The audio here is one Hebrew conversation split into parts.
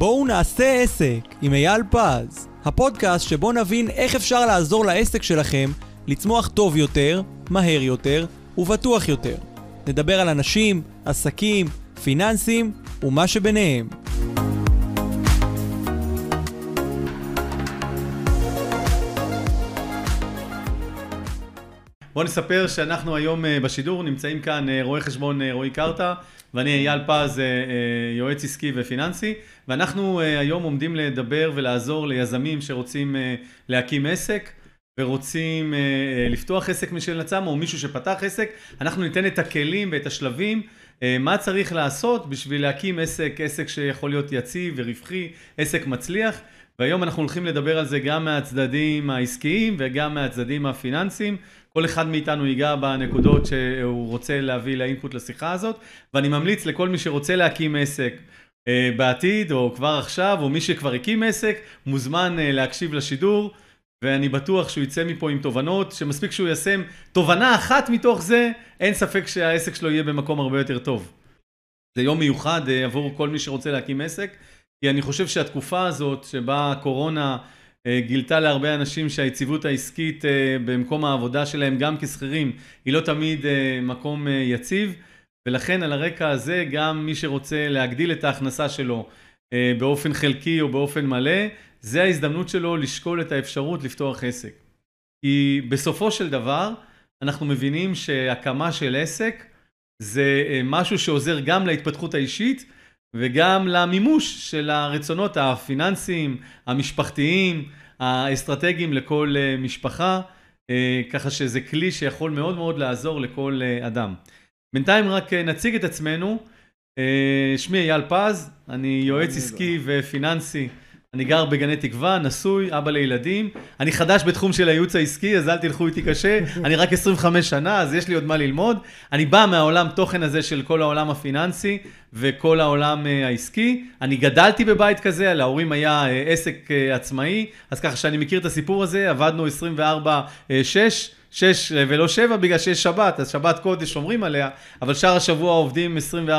בואו נעשה עסק עם אייל פז, הפודקאסט שבו נבין איך אפשר לעזור לעסק שלכם לצמוח טוב יותר, מהר יותר ובטוח יותר. נדבר על אנשים, עסקים, פיננסים ומה שביניהם. בואו נספר שאנחנו היום אה, בשידור, נמצאים כאן אה, רואה חשבון אה, רועי קרתא, ואני אייל פז, יועץ עסקי ופיננסי, ואנחנו היום עומדים לדבר ולעזור ליזמים שרוצים להקים עסק. ורוצים לפתוח עסק משל עצמם, או מישהו שפתח עסק, אנחנו ניתן את הכלים ואת השלבים, מה צריך לעשות בשביל להקים עסק, עסק שיכול להיות יציב ורווחי, עסק מצליח, והיום אנחנו הולכים לדבר על זה גם מהצדדים העסקיים וגם מהצדדים הפיננסיים. כל אחד מאיתנו ייגע בנקודות שהוא רוצה להביא לאינפוט לשיחה הזאת, ואני ממליץ לכל מי שרוצה להקים עסק אה, בעתיד, או כבר עכשיו, או מי שכבר הקים עסק, מוזמן אה, להקשיב לשידור, ואני בטוח שהוא יצא מפה עם תובנות, שמספיק שהוא ישם תובנה אחת מתוך זה, אין ספק שהעסק שלו יהיה במקום הרבה יותר טוב. זה יום מיוחד אה, עבור כל מי שרוצה להקים עסק, כי אני חושב שהתקופה הזאת, שבה הקורונה גילתה להרבה אנשים שהיציבות העסקית אה, במקום העבודה שלהם, גם כשכירים, היא לא תמיד אה, מקום יציב, ולכן על הרקע הזה גם מי שרוצה להגדיל את ההכנסה שלו באופן חלקי או באופן מלא, זה ההזדמנות שלו לשקול את האפשרות לפתוח עסק. כי בסופו של דבר אנחנו מבינים שהקמה של עסק זה משהו שעוזר גם להתפתחות האישית וגם למימוש של הרצונות הפיננסיים, המשפחתיים, האסטרטגיים לכל אה, משפחה, אה, ככה שזה כלי שיכול מאוד מאוד לעזור לכל אה, אדם. בינתיים רק נציג את עצמנו, שמי אייל פז, אני יועץ עסקי ופיננסי. אני גר בגני תקווה, נשוי, אבא לילדים. אני חדש בתחום של הייעוץ העסקי, אז אל תלכו איתי קשה. אני רק 25 שנה, אז יש לי עוד מה ללמוד. אני בא מהעולם תוכן הזה של כל העולם הפיננסי וכל העולם אה, העסקי. אני גדלתי בבית כזה, להורים היה אה, עסק אה, עצמאי, אז ככה שאני מכיר את הסיפור הזה, עבדנו 24-6. שש ולא שבע בגלל שיש שבת, אז שבת קודש שומרים עליה, אבל שאר השבוע עובדים 24-6.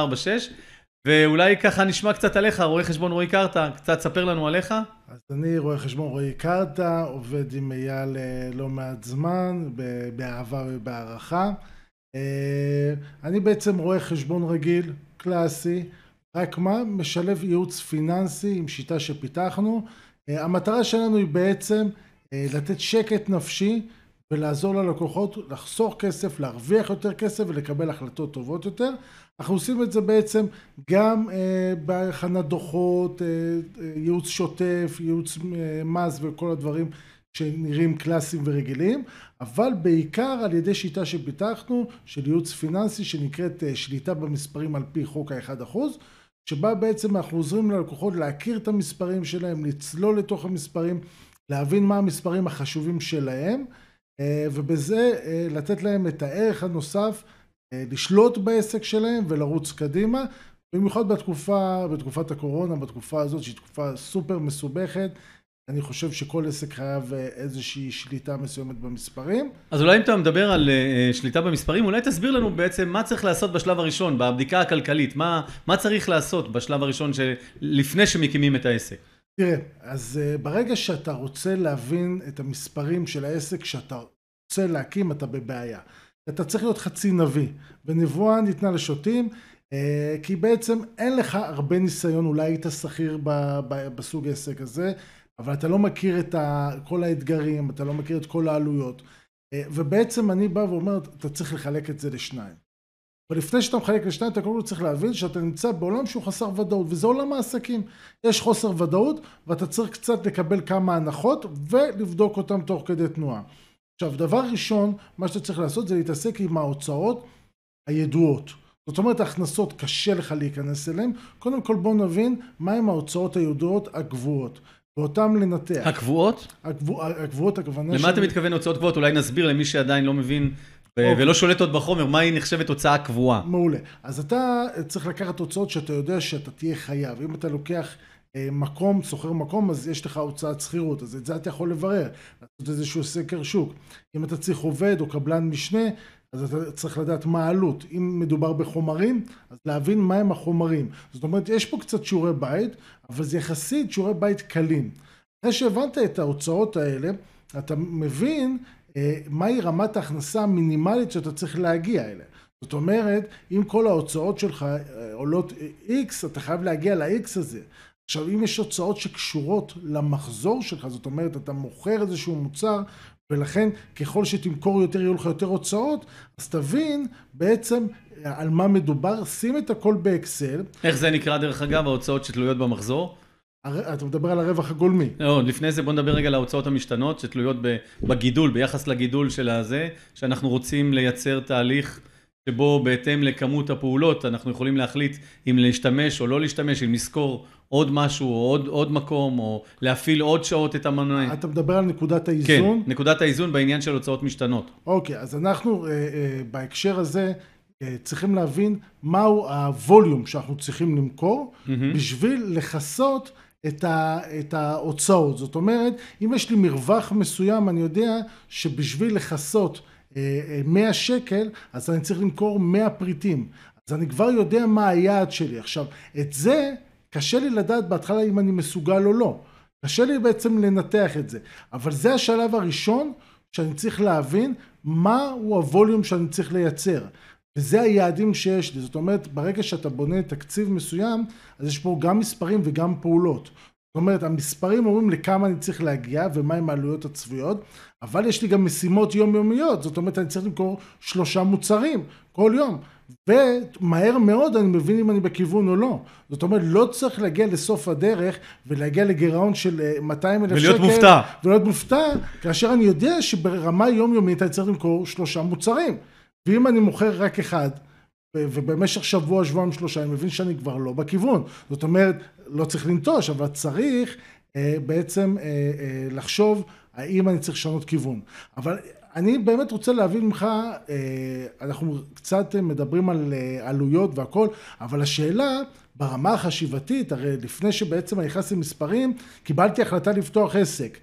ואולי ככה נשמע קצת עליך, רואה חשבון רועי קרתא, קצת ספר לנו עליך. אז אני רואה חשבון רועי קרתא, עובד עם אייל אה, לא מעט זמן, באהבה ובהערכה. אה, אני בעצם רואה חשבון רגיל, קלאסי, רק מה? משלב ייעוץ פיננסי עם שיטה שפיתחנו. אה, המטרה שלנו היא בעצם לתת שקט נפשי ולעזור ללקוחות לחסוך כסף, להרוויח יותר כסף ולקבל החלטות טובות יותר. אנחנו עושים את זה בעצם גם אה, בהכנת דוחות, אה, אה, ייעוץ שוטף, ייעוץ אה, מס וכל הדברים שנראים קלאסיים ורגילים, אבל בעיקר על ידי שיטה שפיתחנו של ייעוץ פיננסי שנקראת אה, שליטה במספרים על פי חוק האחד אחוז, שבה בעצם אנחנו עוזרים ללקוחות להכיר את המספרים שלהם, לצלול לתוך המספרים, להבין מה המספרים החשובים שלהם, אה, ובזה אה, לתת להם את הערך הנוסף לשלוט בעסק שלהם ולרוץ קדימה, במיוחד בתקופה, בתקופת הקורונה, בתקופה הזאת שהיא תקופה סופר מסובכת. אני חושב שכל עסק חייב אה, איזושהי שליטה מסוימת במספרים. אז אולי אם אתה מדבר על אה, שליטה במספרים, אולי תסביר לנו בעצם מה צריך לעשות בשלב הראשון, בבדיקה הכלכלית. מה, מה צריך לעשות בשלב הראשון של... לפני שמקימים את העסק? תראה, אז ברגע שאתה רוצה להבין את המספרים של העסק שאתה רוצה להקים, אתה בבעיה. אתה צריך להיות חצי נביא, ונבואה ניתנה לשוטים, אה, כי בעצם אין לך הרבה ניסיון, אולי היית שכיר בסוג העסק הזה, אבל אתה לא מכיר את כל האתגרים, אתה לא מכיר את כל העלויות. אה, ובעצם אני בא ואומר, אתה צריך לחלק את זה לשניים. אבל לפני שאתה מחלק לשניים, אתה קודם כל צריך להבין שאתה נמצא בעולם שהוא חסר ודאות, וזה עולם העסקים. יש חוסר ודאות, ואתה צריך קצת לקבל כמה הנחות, ולבדוק אותן תוך כדי תנועה. עכשיו, דבר ראשון, מה שאתה צריך לעשות זה להתעסק עם ההוצאות הידועות. זאת אומרת, ההכנסות קשה לך להיכנס אליהן. קודם כל בוא נבין מהם ההוצאות הידועות הקבועות. ואותם לנתח. הקבועות? הקבוע, הקבועות, הכוונה למה אתה מתכוון הוצאות קבועות? אולי נסביר למי שעדיין לא מבין אוקיי. ולא שולט עוד בחומר, מה היא נחשבת הוצאה קבועה? מעולה. אז אתה צריך לקחת הוצאות שאתה יודע שאתה תהיה חייב. אם אתה לוקח מקום, שוכר מקום, אז יש לך הוצאת שכירות, אז את זה אתה יכול לברר, לעשות איזשהו סקר שוק. אם אתה צריך עובד או קבלן משנה, אז אתה צריך לדעת מה העלות. אם מדובר בחומרים, אז להבין מהם החומרים. זאת אומרת, יש פה קצת שיעורי בית, אבל זה יחסית שיעורי בית קלים. אחרי שהבנת את ההוצאות האלה, אתה מבין אה, מהי רמת ההכנסה המינימלית שאתה צריך להגיע אליה. זאת אומרת, אם כל ההוצאות שלך אה, עולות X, אתה חייב להגיע ל-X הזה. עכשיו, אם יש הוצאות שקשורות למחזור שלך, זאת אומרת, אתה מוכר איזשהו מוצר, ולכן ככל שתמכור יותר, יהיו לך יותר הוצאות, אז תבין בעצם על מה מדובר, שים את הכל באקסל. איך זה נקרא, דרך אגב, ההוצאות שתלויות במחזור? אתה מדבר על הרווח הגולמי. לא, לפני זה בוא נדבר רגע על ההוצאות המשתנות שתלויות בגידול, ביחס לגידול של הזה, שאנחנו רוצים לייצר תהליך שבו בהתאם לכמות הפעולות אנחנו יכולים להחליט אם להשתמש או לא להשתמש, אם לשכור עוד משהו או עוד, עוד מקום או להפעיל עוד שעות את המנוע. אתה מדבר על נקודת האיזון? כן, נקודת האיזון בעניין של הוצאות משתנות. אוקיי, אז אנחנו אה, אה, בהקשר הזה אה, צריכים להבין מהו הווליום שאנחנו צריכים למכור mm-hmm. בשביל לכסות את, ה, את ההוצאות. זאת אומרת, אם יש לי מרווח מסוים, אני יודע שבשביל לכסות 100 אה, שקל, אז אני צריך למכור 100 פריטים. אז אני כבר יודע מה היעד שלי. עכשיו, את זה קשה לי לדעת בהתחלה אם אני מסוגל או לא. קשה לי בעצם לנתח את זה. אבל זה השלב הראשון שאני צריך להבין מהו הווליום שאני צריך לייצר. וזה היעדים שיש לי. זאת אומרת, ברגע שאתה בונה תקציב מסוים, אז יש פה גם מספרים וגם פעולות. זאת אומרת, המספרים אומרים לכמה אני צריך להגיע ומהם העלויות הצפויות, אבל יש לי גם משימות יומיומיות. זאת אומרת, אני צריך למכור שלושה מוצרים כל יום. ומהר מאוד אני מבין אם אני בכיוון או לא. זאת אומרת, לא צריך להגיע לסוף הדרך ולהגיע לגירעון של 200 אה, אלף שקל. ולהיות מופתע. ולהיות מופתע, כאשר אני יודע שברמה יומיומית אני צריך למכור שלושה מוצרים. ואם אני מוכר רק אחד, ובמשך שבוע, שבועיים, שלושה, אני מבין שאני כבר לא בכיוון. זאת אומרת, לא צריך לנטוש, אבל צריך אה, בעצם אה, אה, לחשוב האם אני צריך לשנות כיוון. אבל אני באמת רוצה להבין ממך, אה, אנחנו קצת מדברים על אה, עלויות והכל, אבל השאלה ברמה החשיבתית, הרי לפני שבעצם אני נכנס למספרים, קיבלתי החלטה לפתוח עסק.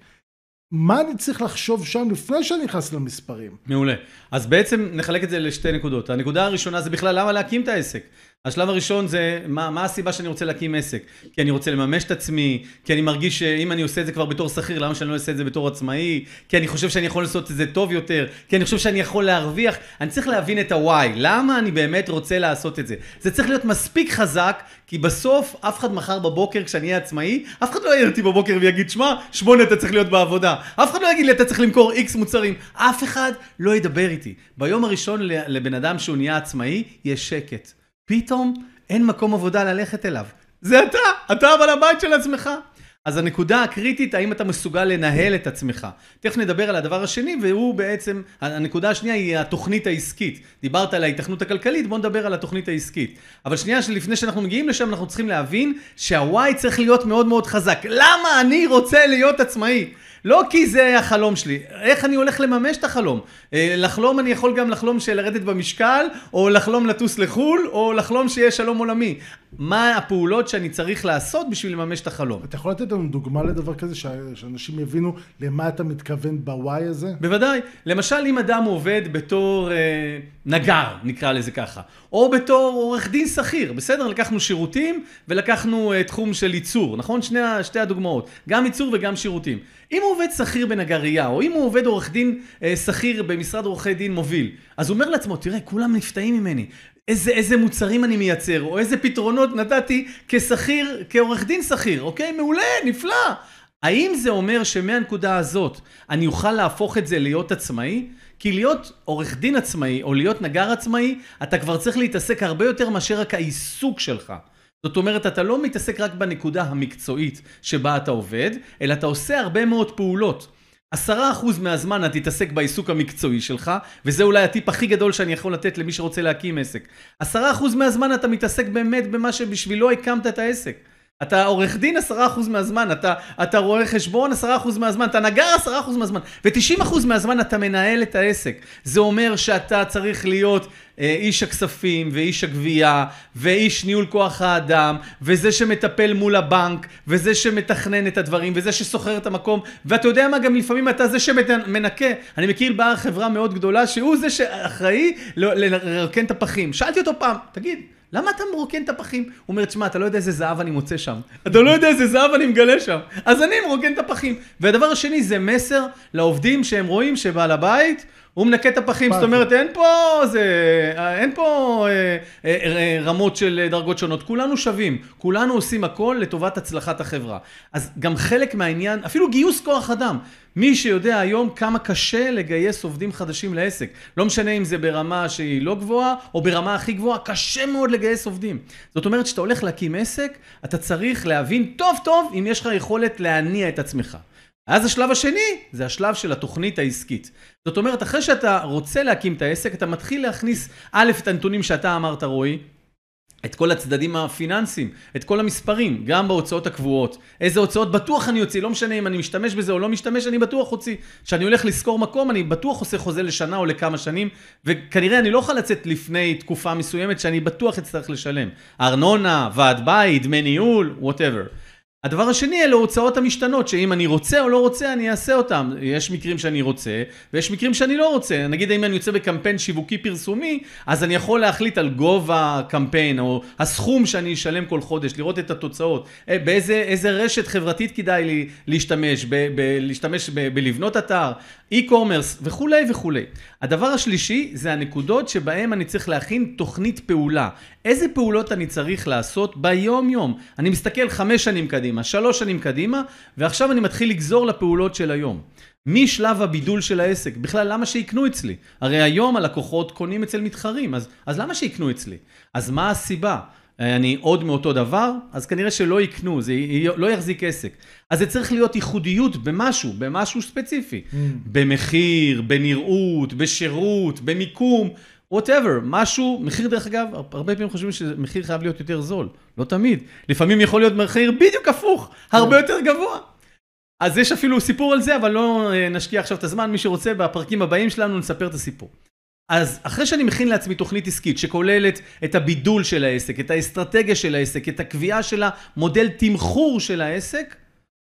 מה אני צריך לחשוב שם לפני שאני נכנס למספרים? מעולה. אז בעצם נחלק את זה לשתי נקודות. הנקודה הראשונה זה בכלל למה להקים את העסק. השלב הראשון זה מה, מה הסיבה שאני רוצה להקים עסק. כי אני רוצה לממש את עצמי, כי אני מרגיש שאם אני עושה את זה כבר בתור שכיר, למה שאני לא אעשה את זה בתור עצמאי? כי אני חושב שאני יכול לעשות את זה טוב יותר, כי אני חושב שאני יכול להרוויח. אני צריך להבין את ה-why, למה אני באמת רוצה לעשות את זה. זה צריך להיות מספיק חזק, כי בסוף אף אחד מחר בבוקר כשאני אהיה עצמאי, אף אחד לא יהיה אותי בבוקר ויגיד, שמע, שמונה אתה צריך להיות בעבודה. אף אחד לא יגיד לי, אתה צריך למכור איקס מוצרים. אף אחד לא ידבר איתי. ביום הראשון לבן אדם שהוא נהיה עצמאי, יש שקט. פתאום אין מקום עבודה ללכת אליו. זה אתה, אתה אבל הבית של עצמך. אז הנקודה הקריטית, האם אתה מסוגל לנהל את עצמך. תכף נדבר על הדבר השני, והוא בעצם, הנקודה השנייה היא התוכנית העסקית. דיברת על ההיתכנות הכלכלית, בוא נדבר על התוכנית העסקית. אבל שנייה, לפני שאנחנו מגיעים לשם, אנחנו צריכים להבין שהוואי צריך להיות מאוד מאוד חזק. למה אני רוצה להיות עצמאי? לא כי זה החלום שלי, איך אני הולך לממש את החלום? אה, לחלום אני יכול גם לחלום של לרדת במשקל, או לחלום לטוס לחו"ל, או לחלום שיהיה שלום עולמי. מה הפעולות שאני צריך לעשות בשביל לממש את החלום? אתה יכול לתת לנו דוגמה לדבר כזה, שאנשים יבינו למה אתה מתכוון בוואי הזה? בוודאי. למשל, אם אדם עובד בתור אה, נגר, נקרא לזה ככה, או בתור עורך דין שכיר, בסדר? לקחנו שירותים ולקחנו אה, תחום של ייצור, נכון? שני, שתי הדוגמאות, גם ייצור וגם שירותים. אם הוא עובד שכיר בנגרייה, או אם הוא עובד עורך דין אה, שכיר במשרד עורכי דין מוביל, אז הוא אומר לעצמו, תראה, כולם נפתעים ממני. איזה, איזה מוצרים אני מייצר, או איזה פתרונות נתתי כשכיר, כעורך דין שכיר, אוקיי? מעולה, נפלא. האם זה אומר שמהנקודה הזאת אני אוכל להפוך את זה להיות עצמאי? כי להיות עורך דין עצמאי, או להיות נגר עצמאי, אתה כבר צריך להתעסק הרבה יותר מאשר רק העיסוק שלך. זאת אומרת, אתה לא מתעסק רק בנקודה המקצועית שבה אתה עובד, אלא אתה עושה הרבה מאוד פעולות. עשרה אחוז מהזמן אתה תתעסק בעיסוק המקצועי שלך, וזה אולי הטיפ הכי גדול שאני יכול לתת למי שרוצה להקים עסק. עשרה אחוז מהזמן אתה מתעסק באמת במה שבשבילו הקמת את העסק. אתה עורך דין עשרה אחוז מהזמן, אתה, אתה רואה חשבון עשרה אחוז מהזמן, אתה נגר עשרה אחוז מהזמן, ותשעים אחוז מהזמן אתה מנהל את העסק. זה אומר שאתה צריך להיות אה, איש הכספים, ואיש הגבייה, ואיש ניהול כוח האדם, וזה שמטפל מול הבנק, וזה שמתכנן את הדברים, וזה שסוחר את המקום, ואתה יודע מה, גם לפעמים אתה זה שמנקה. אני מכיר בעל חברה מאוד גדולה, שהוא זה שאחראי לרקן את הפחים. שאלתי אותו פעם, תגיד, למה אתה מרוקן את הפחים? הוא אומר, תשמע, אתה לא יודע איזה זהב אני מוצא שם. אתה לא יודע איזה זהב אני מגלה שם. אז אני מרוקן את הפחים. והדבר השני זה מסר לעובדים שהם רואים שבעל הבית... הוא מנקה את הפחים, זאת אומרת, אין פה, זה, אין פה אה, אה, אה, רמות של דרגות שונות, כולנו שווים, כולנו עושים הכל לטובת הצלחת החברה. אז גם חלק מהעניין, אפילו גיוס כוח אדם, מי שיודע היום כמה קשה לגייס עובדים חדשים לעסק, לא משנה אם זה ברמה שהיא לא גבוהה, או ברמה הכי גבוהה, קשה מאוד לגייס עובדים. זאת אומרת, כשאתה הולך להקים עסק, אתה צריך להבין טוב טוב אם יש לך יכולת להניע את עצמך. אז השלב השני, זה השלב של התוכנית העסקית. זאת אומרת, אחרי שאתה רוצה להקים את העסק, אתה מתחיל להכניס, א', את הנתונים שאתה אמרת, רועי, את כל הצדדים הפיננסיים, את כל המספרים, גם בהוצאות הקבועות. איזה הוצאות בטוח אני אוציא, לא משנה אם אני משתמש בזה או לא משתמש, אני בטוח אוציא. כשאני הולך לשכור מקום, אני בטוח עושה חוזה לשנה או לכמה שנים, וכנראה אני לא יכול לצאת לפני תקופה מסוימת שאני בטוח אצטרך לשלם. ארנונה, ועד בית, דמי ניהול, whatever. הדבר השני אלו הוצאות המשתנות, שאם אני רוצה או לא רוצה, אני אעשה אותם. יש מקרים שאני רוצה, ויש מקרים שאני לא רוצה. נגיד אם אני יוצא בקמפיין שיווקי פרסומי, אז אני יכול להחליט על גובה הקמפיין, או הסכום שאני אשלם כל חודש, לראות את התוצאות. אה, באיזה רשת חברתית כדאי לי להשתמש, ב, ב, להשתמש ב, בלבנות אתר, e-commerce וכולי וכולי. הדבר השלישי זה הנקודות שבהם אני צריך להכין תוכנית פעולה. איזה פעולות אני צריך לעשות ביום יום? אני מסתכל חמש שנים קדימה, שלוש שנים קדימה, ועכשיו אני מתחיל לגזור לפעולות של היום. משלב הבידול של העסק, בכלל למה שיקנו אצלי? הרי היום הלקוחות קונים אצל מתחרים, אז, אז למה שיקנו אצלי? אז מה הסיבה? אני עוד מאותו דבר, אז כנראה שלא יקנו, זה לא יחזיק עסק. אז זה צריך להיות ייחודיות במשהו, במשהו ספציפי. Mm. במחיר, בנראות, בשירות, במיקום, whatever, משהו, מחיר דרך אגב, הרבה פעמים חושבים שמחיר חייב להיות יותר זול, לא תמיד. לפעמים יכול להיות מחיר בדיוק הפוך, הרבה mm. יותר גבוה. אז יש אפילו סיפור על זה, אבל לא אה, נשקיע עכשיו את הזמן, מי שרוצה, בפרקים הבאים שלנו נספר את הסיפור. אז אחרי שאני מכין לעצמי תוכנית עסקית שכוללת את הבידול של העסק, את האסטרטגיה של העסק, את הקביעה של המודל תמחור של העסק,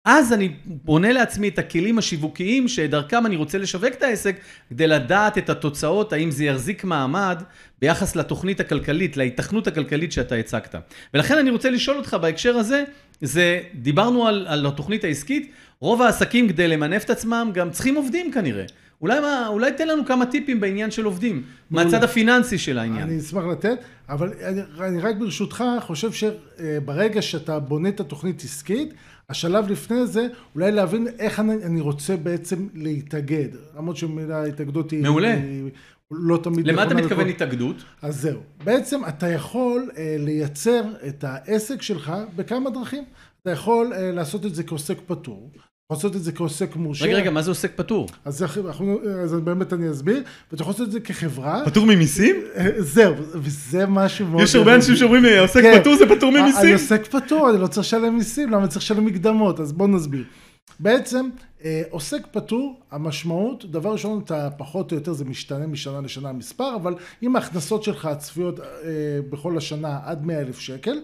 אז אני בונה לעצמי את הכלים השיווקיים שדרכם אני רוצה לשווק את העסק כדי לדעת את התוצאות, האם זה יחזיק מעמד ביחס לתוכנית הכלכלית, להיתכנות הכלכלית שאתה הצגת. ולכן אני רוצה לשאול אותך בהקשר הזה, זה, דיברנו על, על התוכנית העסקית, רוב העסקים כדי למנף את עצמם גם צריכים עובדים כנראה. אולי, מה, אולי תן לנו כמה טיפים בעניין של עובדים, מהצד הפיננסי של העניין. אני אשמח לתת, אבל אני, אני רק ברשותך חושב שברגע שאתה בונה את התוכנית עסקית, השלב לפני זה, אולי להבין איך אני, אני רוצה בעצם להתאגד. למרות שמילה התאגדות היא... מעולה. היא לא תמיד... למה אתה מתכוון לכל... התאגדות? אז זהו. בעצם אתה יכול אה, לייצר את העסק שלך בכמה דרכים. אתה יכול אה, לעשות את זה כעוסק פטור. לעשות את זה כעוסק מורשה. רגע, רגע, מה זה עוסק פטור? אז, אנחנו, אז באמת אני אסביר, ואתה יכול לעשות את זה כחברה. פטור ממיסים? אה, זהו, וזה משהו מאוד... יש הרבה אנשים שאומרים לי, עוסק כן. פטור זה פטור ממיסים? אני עוסק פטור, אני לא צריך לשלם מיסים, למה צריך לשלם מקדמות? אז בוא נסביר. בעצם, אה, עוסק פטור, המשמעות, דבר ראשון, אתה פחות או יותר, זה משתנה משנה לשנה המספר, אבל אם ההכנסות שלך הצפויות אה, בכל השנה עד 100 אלף שקל,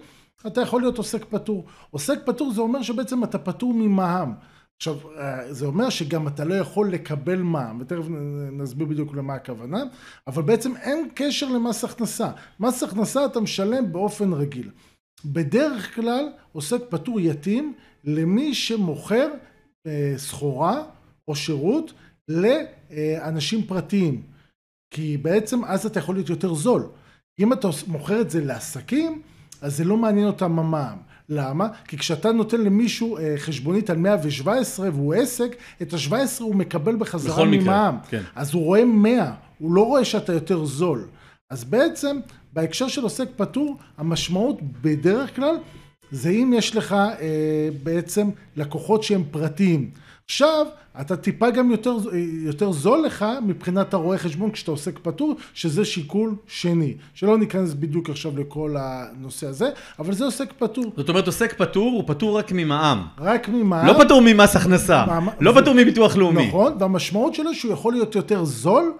אתה יכול להיות עוסק פטור. עוסק פטור זה אומר שבעצם אתה פטור ממע"מ. עכשיו, אה, זה אומר שגם אתה לא יכול לקבל מע"מ, ותכף נסביר בדיוק למה הכוונה, אבל בעצם אין קשר למס הכנסה. מס הכנסה אתה משלם באופן רגיל. בדרך כלל עוסק פטור יתאים למי שמוכר אה, סחורה או שירות לאנשים פרטיים. כי בעצם אז אתה יכול להיות יותר זול. אם אתה מוכר את זה לעסקים, אז זה לא מעניין אותם המע"מ. למה? כי כשאתה נותן למישהו אה, חשבונית על 117 והוא עסק, את ה-17 הוא מקבל בחזרה ממע"מ. כן. אז הוא רואה 100, הוא לא רואה שאתה יותר זול. אז בעצם, בהקשר של עוסק פטור, המשמעות בדרך כלל זה אם יש לך אה, בעצם לקוחות שהם פרטיים. עכשיו, אתה טיפה גם יותר, יותר זול לך מבחינת הרואה חשבון כשאתה עוסק פטור, שזה שיקול שני. שלא ניכנס בדיוק עכשיו לכל הנושא הזה, אבל זה עוסק פטור. זאת אומרת, עוסק פטור הוא פטור רק ממע"מ. רק ממע"מ. לא פטור ממס הכנסה. מע"מ- לא פטור מביטוח לאומי. נכון, והמשמעות שלו שהוא יכול להיות יותר זול.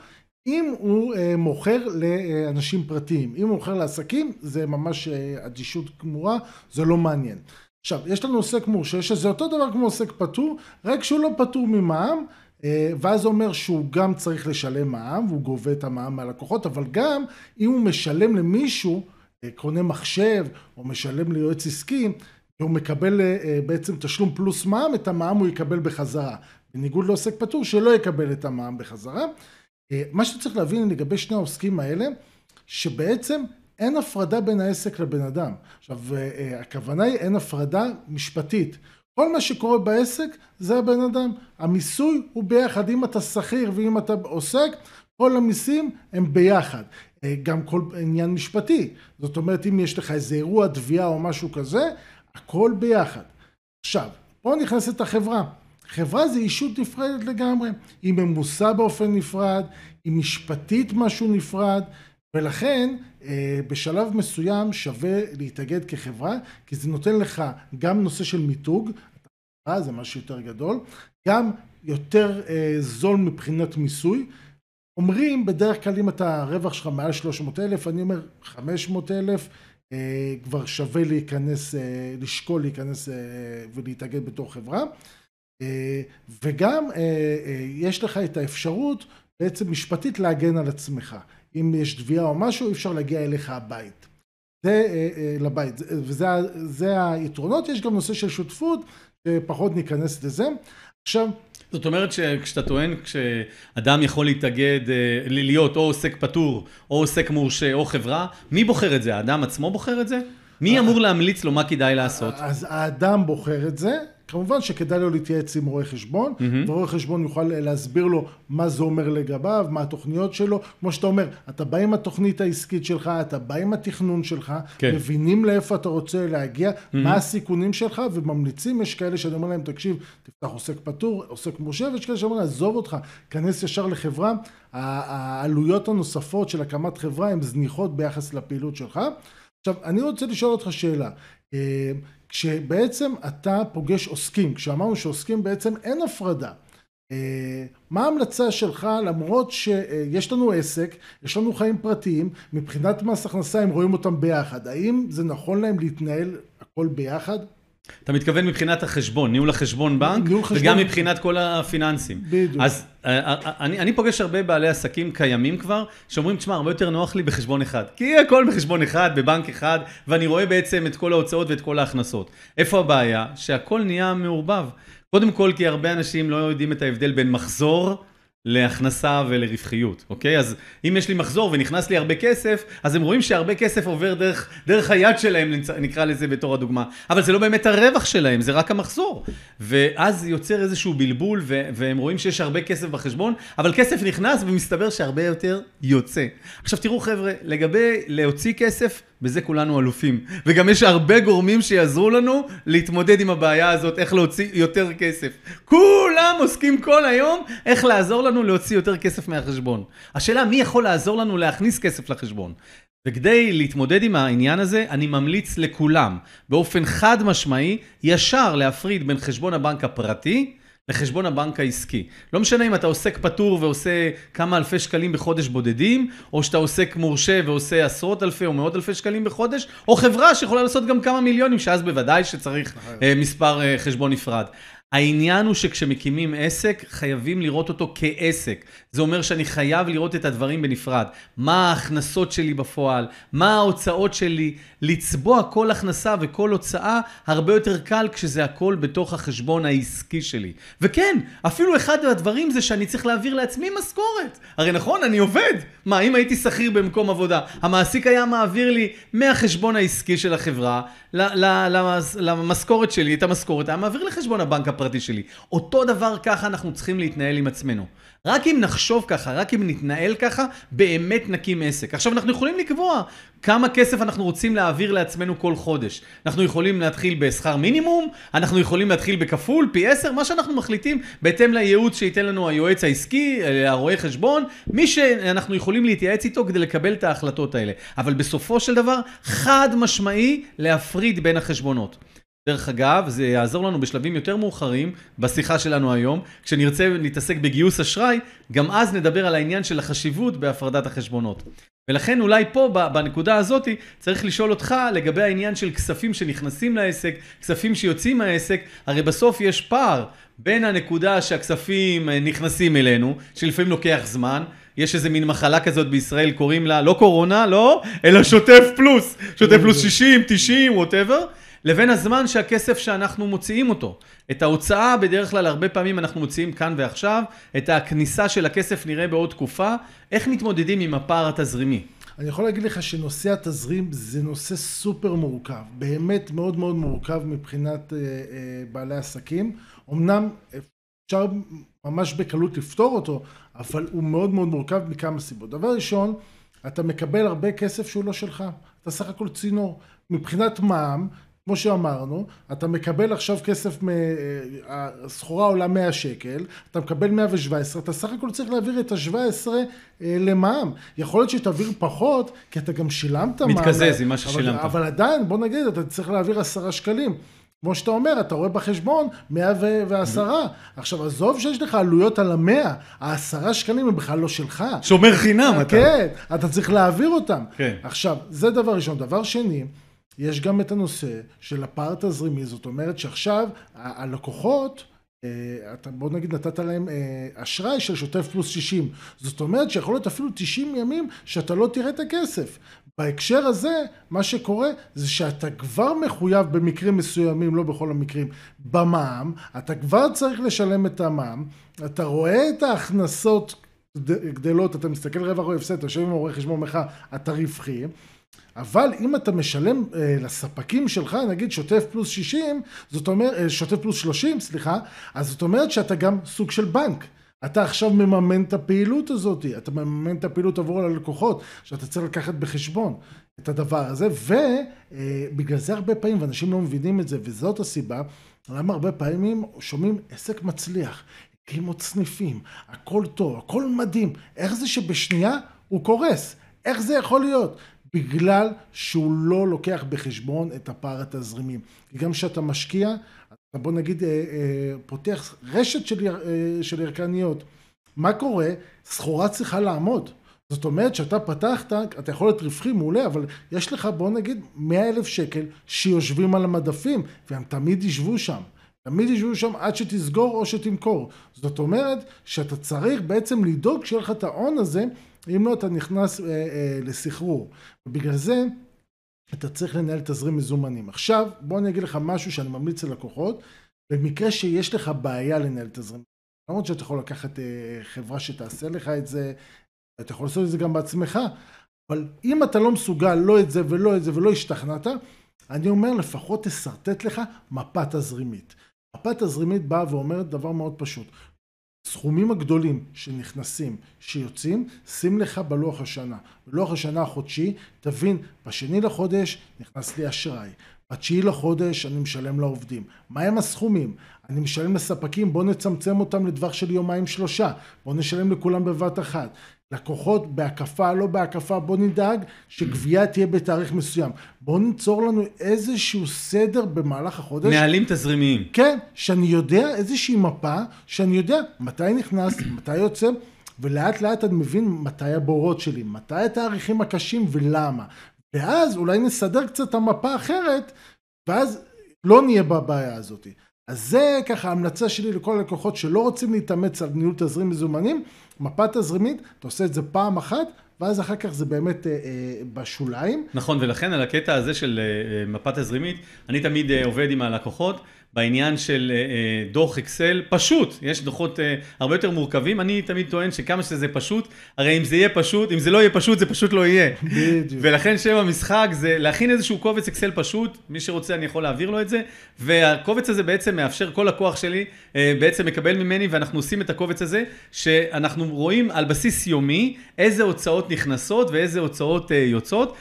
אם הוא אה, מוכר לאנשים פרטיים, אם הוא מוכר לעסקים זה ממש אה, אדישות גמורה, זה לא מעניין. עכשיו, יש לנו עוסק מורשה שזה אותו דבר כמו עוסק פטור, רק שהוא לא פטור ממע"מ, אה, ואז זה אומר שהוא גם צריך לשלם מע"מ, והוא גובה את המע"מ מהלקוחות, אבל גם אם הוא משלם למישהו, אה, קונה מחשב, או משלם ליועץ עסקי, והוא מקבל אה, בעצם תשלום פלוס מע"מ, את המע"מ הוא יקבל בחזרה. בניגוד לעוסק פטור שלא יקבל את המע"מ בחזרה. מה שצריך להבין לגבי שני העוסקים האלה, שבעצם אין הפרדה בין העסק לבן אדם. עכשיו, אה, אה, הכוונה היא אין הפרדה משפטית. כל מה שקורה בעסק זה הבן אדם. המיסוי הוא ביחד. אם אתה שכיר ואם אתה עוסק, כל המיסים הם ביחד. אה, גם כל עניין משפטי. זאת אומרת, אם יש לך איזה אירוע תביעה או משהו כזה, הכל ביחד. עכשיו, פה נכנסת החברה. חברה זה אישות נפרדת לגמרי. היא ממוסה באופן נפרד, היא משפטית משהו נפרד, ולכן אה, בשלב מסוים שווה להתאגד כחברה, כי זה נותן לך גם נושא של מיתוג, זה משהו יותר גדול, גם יותר אה, זול מבחינת מיסוי. אומרים בדרך כלל אם אתה הרווח שלך מעל 300 אלף, אני אומר 500 אלף, אה, כבר שווה להיכנס, לשקול להיכנס ולהתאגד בתור חברה. וגם יש לך את האפשרות בעצם משפטית להגן על עצמך. אם יש תביעה או משהו, אי אפשר להגיע אליך הבית. זה אה, אה, לבית, זה- וזה זה היתרונות, יש גם נושא של שותפות, פחות ניכנס לזה. עכשיו, זאת אומרת שכשאתה טוען, כשאדם יכול להתאגד, אה, להיות או עוסק פטור, או עוסק מורשה, או חברה, מי בוחר את זה? האדם עצמו בוחר את זה? מי אמור להמליץ לו מה כדאי לעשות? אז האדם בוחר את זה, כמובן שכדאי לו להתייעץ עם רואה חשבון, ורואה חשבון יוכל להסביר לו מה זה אומר לגביו, מה התוכניות שלו, כמו שאתה אומר, אתה בא עם התוכנית העסקית שלך, אתה בא עם התכנון שלך, כן. מבינים לאיפה אתה רוצה להגיע, מה הסיכונים שלך, וממליצים, יש כאלה שאני אומר להם, תקשיב, תפתח עוסק פטור, עוסק מורשה, ויש כאלה שאומרים, עזוב אותך, כנס ישר לחברה, העלויות הנוספות של הקמת חברה הן זניחות ביחס לפעילות שלך. עכשיו, אני רוצה לשאול אותך שאלה. אה, כשבעצם אתה פוגש עוסקים, כשאמרנו שעוסקים בעצם אין הפרדה, אה, מה ההמלצה שלך למרות שיש לנו עסק, יש לנו חיים פרטיים, מבחינת מס הכנסה הם רואים אותם ביחד, האם זה נכון להם להתנהל הכל ביחד? אתה מתכוון מבחינת החשבון, ניהול החשבון בנק, ניהול חשבון. וגם מבחינת כל הפיננסים. בדיוק. אז אה, אה, אני, אני פוגש הרבה בעלי עסקים קיימים כבר, שאומרים, תשמע, הרבה יותר נוח לי בחשבון אחד. כי הכל בחשבון אחד, בבנק אחד, ואני רואה בעצם את כל ההוצאות ואת כל ההכנסות. איפה הבעיה? שהכל נהיה מעורבב. קודם כל, כי הרבה אנשים לא יודעים את ההבדל בין מחזור להכנסה ולרווחיות, אוקיי? אז אם יש לי מחזור ונכנס לי הרבה כסף, אז הם רואים שהרבה כסף עובר דרך, דרך היד שלהם, נקרא לזה בתור הדוגמה. אבל זה לא באמת הרווח שלהם, זה רק המחזור. ואז יוצר איזשהו בלבול, ו- והם רואים שיש הרבה כסף בחשבון, אבל כסף נכנס ומסתבר שהרבה יותר יוצא. עכשיו תראו חבר'ה, לגבי להוציא כסף, בזה כולנו אלופים. וגם יש הרבה גורמים שיעזרו לנו להתמודד עם הבעיה הזאת, איך להוציא יותר כסף. כולם עוסקים כל היום איך לעזור לנו להוציא יותר כסף מהחשבון. השאלה, מי יכול לעזור לנו להכניס כסף לחשבון? וכדי להתמודד עם העניין הזה, אני ממליץ לכולם, באופן חד משמעי, ישר להפריד בין חשבון הבנק הפרטי לחשבון הבנק העסקי. לא משנה אם אתה עוסק פטור ועושה כמה אלפי שקלים בחודש בודדים, או שאתה עוסק מורשה ועושה עשרות אלפי או מאות אלפי שקלים בחודש, או חברה שיכולה לעשות גם כמה מיליונים, שאז בוודאי שצריך אה, מספר אה, חשבון נפרד. העניין הוא שכשמקימים עסק, חייבים לראות אותו כעסק. זה אומר שאני חייב לראות את הדברים בנפרד. מה ההכנסות שלי בפועל, מה ההוצאות שלי, לצבוע כל הכנסה וכל הוצאה, הרבה יותר קל כשזה הכל בתוך החשבון העסקי שלי. וכן, אפילו אחד מהדברים זה שאני צריך להעביר לעצמי משכורת. הרי נכון, אני עובד. מה, אם הייתי שכיר במקום עבודה, המעסיק היה מעביר לי מהחשבון העסקי של החברה למשכורת שלי, את המשכורת, היה מעביר לחשבון הבנק הפרטי שלי. אותו דבר ככה אנחנו צריכים להתנהל עם עצמנו. רק אם נחשוב ככה, רק אם נתנהל ככה, באמת נקים עסק. עכשיו, אנחנו יכולים לקבוע כמה כסף אנחנו רוצים להעביר לעצמנו כל חודש. אנחנו יכולים להתחיל בשכר מינימום, אנחנו יכולים להתחיל בכפול, פי עשר, מה שאנחנו מחליטים, בהתאם לייעוץ שייתן לנו היועץ העסקי, אה, הרואה חשבון, מי שאנחנו יכולים להתייעץ איתו כדי לקבל את ההחלטות האלה. אבל בסופו של דבר, חד משמעי להפריד בין החשבונות. דרך אגב, זה יעזור לנו בשלבים יותר מאוחרים, בשיחה שלנו היום, כשנרצה להתעסק בגיוס אשראי, גם אז נדבר על העניין של החשיבות בהפרדת החשבונות. ולכן אולי פה, בנקודה הזאת, צריך לשאול אותך לגבי העניין של כספים שנכנסים לעסק, כספים שיוצאים מהעסק, הרי בסוף יש פער בין הנקודה שהכספים נכנסים אלינו, שלפעמים לוקח זמן, יש איזה מין מחלה כזאת בישראל, קוראים לה, לא קורונה, לא, אלא שוטף פלוס, שוטף פלוס 60, 90, ווטאבר. לבין הזמן שהכסף שאנחנו מוציאים אותו. את ההוצאה בדרך כלל הרבה פעמים אנחנו מוציאים כאן ועכשיו, את הכניסה של הכסף נראה בעוד תקופה. איך מתמודדים עם הפער התזרימי? אני יכול להגיד לך שנושא התזרים זה נושא סופר מורכב, באמת מאוד מאוד מורכב מבחינת אה, אה, בעלי עסקים. אמנם אפשר ממש בקלות לפתור אותו, אבל הוא מאוד מאוד מורכב מכמה סיבות. דבר ראשון, אתה מקבל הרבה כסף שהוא לא שלך, אתה סך הכל צינור. מבחינת מע"מ, כמו שאמרנו, אתה מקבל עכשיו כסף, הסחורה עולה 100 שקל, אתה מקבל 117, אתה סך הכל צריך להעביר את ה-17 אה, למע"מ. יכול להיות שתעביר פחות, כי אתה גם שילמת מע"מ. מתקזז עם מה ששילמת. אבל, אבל עדיין, בוא נגיד, אתה צריך להעביר 10 שקלים. כמו שאתה אומר, אתה רואה בחשבון 110. עכשיו, עזוב שיש לך עלויות על המאה, העשרה שקלים הם בכלל לא שלך. שומר חינם אתה. כן, אתה צריך להעביר אותם. כן. עכשיו, זה דבר ראשון. דבר שני, יש גם את הנושא של הפער תזרימי, זאת אומרת שעכשיו הלקוחות, אה, אתה, בוא נגיד נתת להם אה, אשראי של שוטף פלוס 60, זאת אומרת שיכול להיות אפילו 90 ימים שאתה לא תראה את הכסף. בהקשר הזה, מה שקורה זה שאתה כבר מחויב במקרים מסוימים, לא בכל המקרים, במע"מ, אתה כבר צריך לשלם את המע"מ, אתה רואה את ההכנסות גדלות, אתה מסתכל רווח או הפסד, אתה יושב עם עורך חשבון, אומר אתה רווחי. אבל אם אתה משלם אה, לספקים שלך, נגיד שוטף פלוס 60, זאת אומרת, אה, שוטף פלוס 30, סליחה, אז זאת אומרת שאתה גם סוג של בנק. אתה עכשיו מממן את הפעילות הזאת, אתה מממן את הפעילות עבור הלקוחות, שאתה צריך לקחת בחשבון את הדבר הזה, ובגלל אה, זה הרבה פעמים, ואנשים לא מבינים את זה, וזאת הסיבה, למה הרבה פעמים שומעים עסק מצליח, הקים עוד סניפים, הכל טוב, הכל מדהים, איך זה שבשנייה הוא קורס? איך זה יכול להיות? בגלל שהוא לא לוקח בחשבון את הפער התזרימים. כי גם כשאתה משקיע, אתה בוא נגיד אה, אה, פותח רשת של, אה, של ירקניות. מה קורה? סחורה צריכה לעמוד. זאת אומרת שאתה פתחת, אתה יכול להיות רווחי מעולה, אבל יש לך בוא נגיד 100 אלף שקל שיושבים על המדפים, והם תמיד ישבו שם. תמיד ישבו שם עד שתסגור או שתמכור. זאת אומרת שאתה צריך בעצם לדאוג שיהיה לך את ההון הזה אם לא, אתה נכנס אה, אה, לסחרור. ובגלל זה, אתה צריך לנהל תזרים מזומנים. עכשיו, בוא אני אגיד לך משהו שאני ממליץ ללקוחות. במקרה שיש לך בעיה לנהל תזרים, למרות שאתה יכול לקחת אה, חברה שתעשה לך את זה, אתה יכול לעשות את זה גם בעצמך, אבל אם אתה לא מסוגל לא את זה ולא את זה ולא השתכנעת, אני אומר לפחות תשרטט לך מפה תזרימית. מפה תזרימית באה ואומרת דבר מאוד פשוט. הסכומים הגדולים שנכנסים, שיוצאים, שים לך בלוח השנה. בלוח השנה החודשי, תבין, בשני לחודש נכנס לי אשראי. בתשיעי לחודש אני משלם לעובדים. מהם הסכומים? אני משלם לספקים, בואו נצמצם אותם לטווח של יומיים שלושה. בואו נשלם לכולם בבת אחת. לקוחות בהקפה, לא בהקפה, בוא נדאג שגבייה תהיה בתאריך מסוים. בוא ניצור לנו איזשהו סדר במהלך החודש. נהלים תזרימיים. כן, שאני יודע איזושהי מפה, שאני יודע מתי נכנס, מתי יוצא, ולאט לאט אני מבין מתי הבורות שלי, מתי התאריכים הקשים ולמה. ואז אולי נסדר קצת את המפה האחרת, ואז לא נהיה בבעיה הזאת. אז זה ככה המלצה שלי לכל הלקוחות שלא רוצים להתאמץ על ניהול תזרים מזומנים, מפה תזרימית, אתה עושה את זה פעם אחת, ואז אחר כך זה באמת אה, אה, בשוליים. נכון, ולכן על הקטע הזה של אה, אה, מפה תזרימית, אני תמיד אה, עובד עם הלקוחות. בעניין של אה, אה, דוח אקסל, פשוט, יש דוחות אה, הרבה יותר מורכבים, אני תמיד טוען שכמה שזה פשוט, הרי אם זה יהיה פשוט, אם זה לא יהיה פשוט, זה פשוט לא יהיה. בדיוק. ולכן שם המשחק זה להכין איזשהו קובץ אקסל פשוט, מי שרוצה אני יכול להעביר לו את זה, והקובץ הזה בעצם מאפשר, כל לקוח שלי בעצם מקבל ממני, ואנחנו עושים את הקובץ הזה, שאנחנו רואים על בסיס יומי איזה הוצאות נכנסות ואיזה הוצאות יוצאות.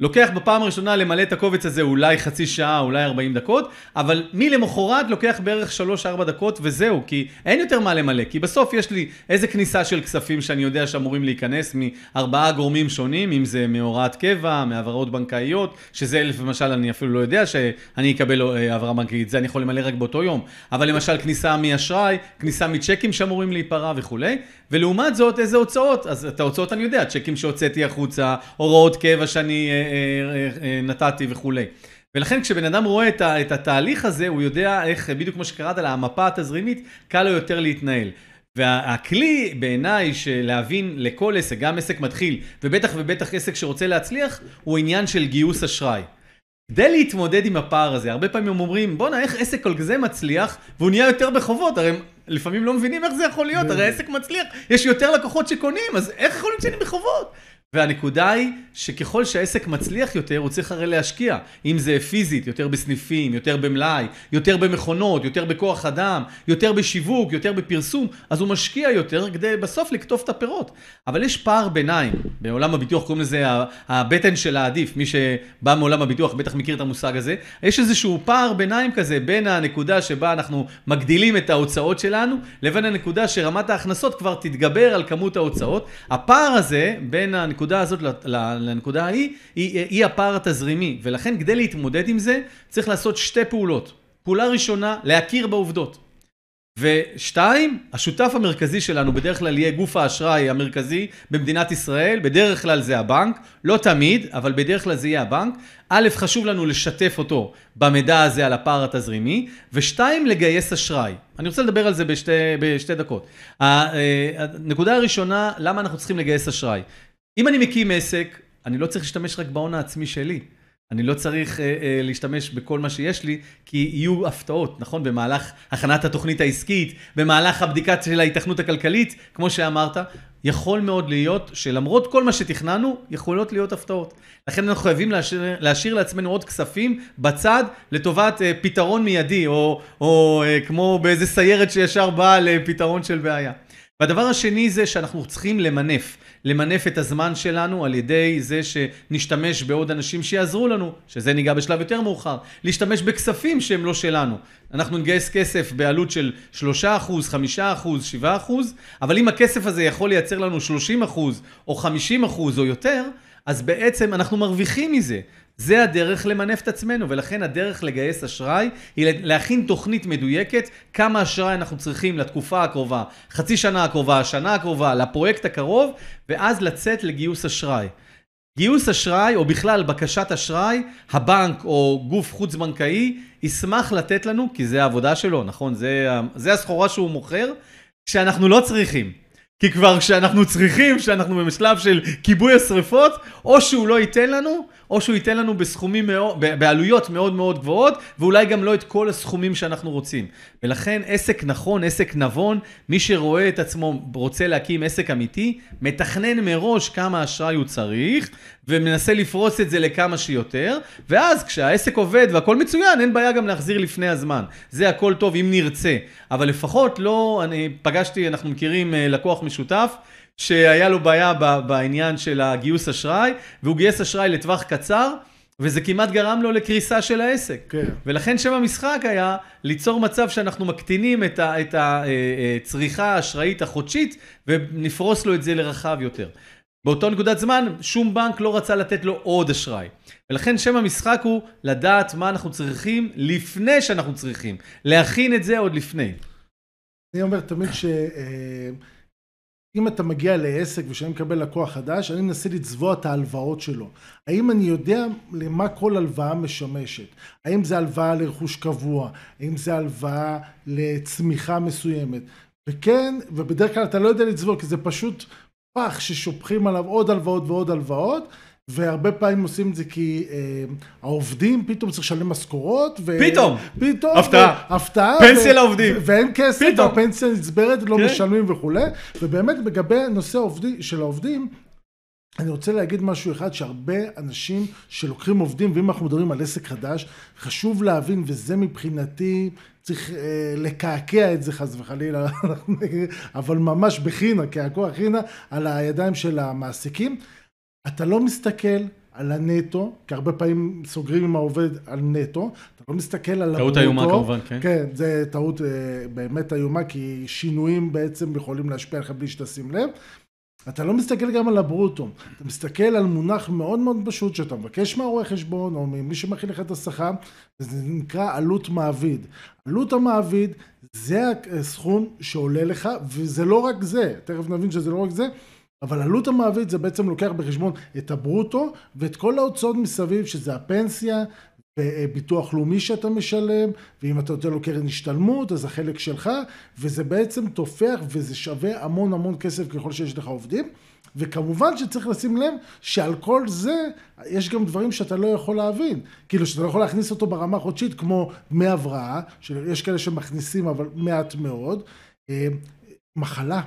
לוקח בפעם הראשונה למלא את הקובץ הזה אולי חצי שעה, אולי 40 דקות, אבל מלמחרת לוקח בערך 3-4 דקות וזהו, כי אין יותר מה למלא, כי בסוף יש לי איזה כניסה של כספים שאני יודע שאמורים להיכנס מארבעה גורמים שונים, אם זה מהוראת קבע, מהעברות בנקאיות, שזה למשל אני אפילו לא יודע שאני אקבל אה, העברה בנקאית, זה אני יכול למלא רק באותו יום, אבל למשל כניסה מאשראי, כניסה מצ'קים שאמורים להיפרע וכולי, ולעומת זאת איזה הוצאות, אז את ההוצאות אני יודע, צ'קים שהוצאתי החוצה, הוראות קבע שאני... נתתי וכולי. ולכן כשבן אדם רואה את, ה, את התהליך הזה, הוא יודע איך, בדיוק כמו שקראת לה, המפה התזרימית, קל לו יותר להתנהל. והכלי בעיניי של להבין לכל עסק, גם עסק מתחיל, ובטח ובטח עסק שרוצה להצליח, הוא עניין של גיוס אשראי. כדי להתמודד עם הפער הזה, הרבה פעמים הם אומרים, בואנה, איך עסק כל כזה מצליח, והוא נהיה יותר בחובות, הרי הם לפעמים לא מבינים איך זה יכול להיות, הרי עסק מצליח, יש יותר לקוחות שקונים, אז איך יכול להיות שאני בחובות? והנקודה היא שככל שהעסק מצליח יותר, הוא צריך הרי להשקיע. אם זה פיזית, יותר בסניפים, יותר במלאי, יותר במכונות, יותר בכוח אדם, יותר בשיווק, יותר בפרסום, אז הוא משקיע יותר כדי בסוף לקטוף את הפירות. אבל יש פער ביניים, בעולם הביטוח קוראים לזה הבטן של העדיף, מי שבא מעולם הביטוח בטח מכיר את המושג הזה. יש איזשהו פער ביניים כזה בין הנקודה שבה אנחנו מגדילים את ההוצאות שלנו, לבין הנקודה שרמת ההכנסות כבר תתגבר על כמות ההוצאות. הפער הזה בין הנקודה... הנקודה הזאת לנקודה ההיא, היא, היא הפער התזרימי. ולכן כדי להתמודד עם זה, צריך לעשות שתי פעולות. פעולה ראשונה, להכיר בעובדות. ושתיים, השותף המרכזי שלנו בדרך כלל יהיה גוף האשראי המרכזי במדינת ישראל, בדרך כלל זה הבנק, לא תמיד, אבל בדרך כלל זה יהיה הבנק. א', חשוב לנו לשתף אותו במידע הזה על הפער התזרימי, ושתיים, לגייס אשראי. אני רוצה לדבר על זה בשתי, בשתי דקות. אה, הנקודה הראשונה, למה אנחנו צריכים לגייס אשראי? אם אני מקים עסק, אני לא צריך להשתמש רק בהון העצמי שלי. אני לא צריך אה, אה, להשתמש בכל מה שיש לי, כי יהיו הפתעות, נכון? במהלך הכנת התוכנית העסקית, במהלך הבדיקה של ההיתכנות הכלכלית, כמו שאמרת, יכול מאוד להיות שלמרות כל מה שתכננו, יכולות להיות הפתעות. לכן אנחנו חייבים להשאיר, להשאיר לעצמנו עוד כספים בצד לטובת אה, פתרון מיידי, או, או כמו באיזה סיירת שישר באה לפתרון של בעיה. והדבר השני זה שאנחנו צריכים למנף. למנף את הזמן שלנו על ידי זה שנשתמש בעוד אנשים שיעזרו לנו, שזה ניגע בשלב יותר מאוחר, להשתמש בכספים שהם לא שלנו. אנחנו נגייס כסף בעלות של 3%, 5%, 7%, אבל אם הכסף הזה יכול לייצר לנו 30% או 50% או יותר, אז בעצם אנחנו מרוויחים מזה. זה הדרך למנף את עצמנו, ולכן הדרך לגייס אשראי היא להכין תוכנית מדויקת, כמה אשראי אנחנו צריכים לתקופה הקרובה, חצי שנה הקרובה, השנה הקרובה, לפרויקט הקרוב, ואז לצאת לגיוס אשראי. גיוס אשראי, או בכלל בקשת אשראי, הבנק או גוף חוץ-בנקאי ישמח לתת לנו, כי זה העבודה שלו, נכון? זה, זה הסחורה שהוא מוכר, שאנחנו לא צריכים. כי כבר כשאנחנו צריכים, כשאנחנו בשלב של כיבוי השרפות, או שהוא לא ייתן לנו, או שהוא ייתן לנו בסכומים מאוד, בעלויות מאוד מאוד גבוהות, ואולי גם לא את כל הסכומים שאנחנו רוצים. ולכן עסק נכון, עסק נבון, מי שרואה את עצמו רוצה להקים עסק אמיתי, מתכנן מראש כמה אשראי הוא צריך, ומנסה לפרוס את זה לכמה שיותר, ואז כשהעסק עובד והכל מצוין, אין בעיה גם להחזיר לפני הזמן. זה הכל טוב אם נרצה. אבל לפחות לא, אני פגשתי, אנחנו מכירים אה, לקוח משותף, שהיה לו בעיה בעניין של הגיוס אשראי, והוא גייס אשראי לטווח קצר, וזה כמעט גרם לו לקריסה של העסק. כן. ולכן שם המשחק היה ליצור מצב שאנחנו מקטינים את הצריכה אה, אה, האשראית החודשית, ונפרוס לו את זה לרחב יותר. באותו נקודת זמן, שום בנק לא רצה לתת לו עוד אשראי. ולכן שם המשחק הוא לדעת מה אנחנו צריכים לפני שאנחנו צריכים. להכין את זה עוד לפני. אני אומר תמיד ש... אם אתה מגיע לעסק ושאני מקבל לקוח חדש, אני מנסה לצבוע את ההלוואות שלו. האם אני יודע למה כל הלוואה משמשת? האם זה הלוואה לרכוש קבוע? האם זה הלוואה לצמיחה מסוימת? וכן, ובדרך כלל אתה לא יודע לצבוע כי זה פשוט פח ששופכים עליו עוד הלוואות ועוד הלוואות. והרבה פעמים עושים את זה כי אה, העובדים פתאום צריך לשלם משכורות. ו... פתאום! פתאום! הפתעה! הפתעה! פנסיה לעובדים. ואין כסף, פתאום. והפנסיה נצברת, לא כן. משלמים וכולי. ובאמת לגבי הנושא העובדי, של העובדים, אני רוצה להגיד משהו אחד, שהרבה אנשים שלוקחים עובדים, ואם אנחנו מדברים על עסק חדש, חשוב להבין, וזה מבחינתי, צריך אה, לקעקע את זה חס וחלילה, אבל ממש בחינה, קעקוע חינה, על הידיים של המעסיקים. אתה לא מסתכל על הנטו, כי הרבה פעמים סוגרים עם העובד על נטו, אתה לא מסתכל על טעות הברוטו. איומה כמובן, כן. כן, זה טעות אה, באמת איומה, כי שינויים בעצם יכולים להשפיע עליך בלי שתשים לב. אתה לא מסתכל גם על הברוטו, אתה מסתכל על מונח מאוד מאוד פשוט שאתה מבקש מהרואה חשבון או ממי שמכין לך את השכר, וזה נקרא עלות מעביד. עלות המעביד זה הסכום שעולה לך, וזה לא רק זה, תכף נבין שזה לא רק זה, אבל עלות המעביד זה בעצם לוקח בחשבון את הברוטו ואת כל ההוצאות מסביב, שזה הפנסיה, וביטוח לאומי שאתה משלם, ואם אתה נותן לו קרן השתלמות, אז החלק שלך, וזה בעצם תופח וזה שווה המון המון כסף ככל שיש לך עובדים. וכמובן שצריך לשים לב שעל כל זה יש גם דברים שאתה לא יכול להבין. כאילו שאתה לא יכול להכניס אותו ברמה החודשית כמו דמי הבראה, שיש כאלה שמכניסים אבל מעט מאוד. אה, מחלה,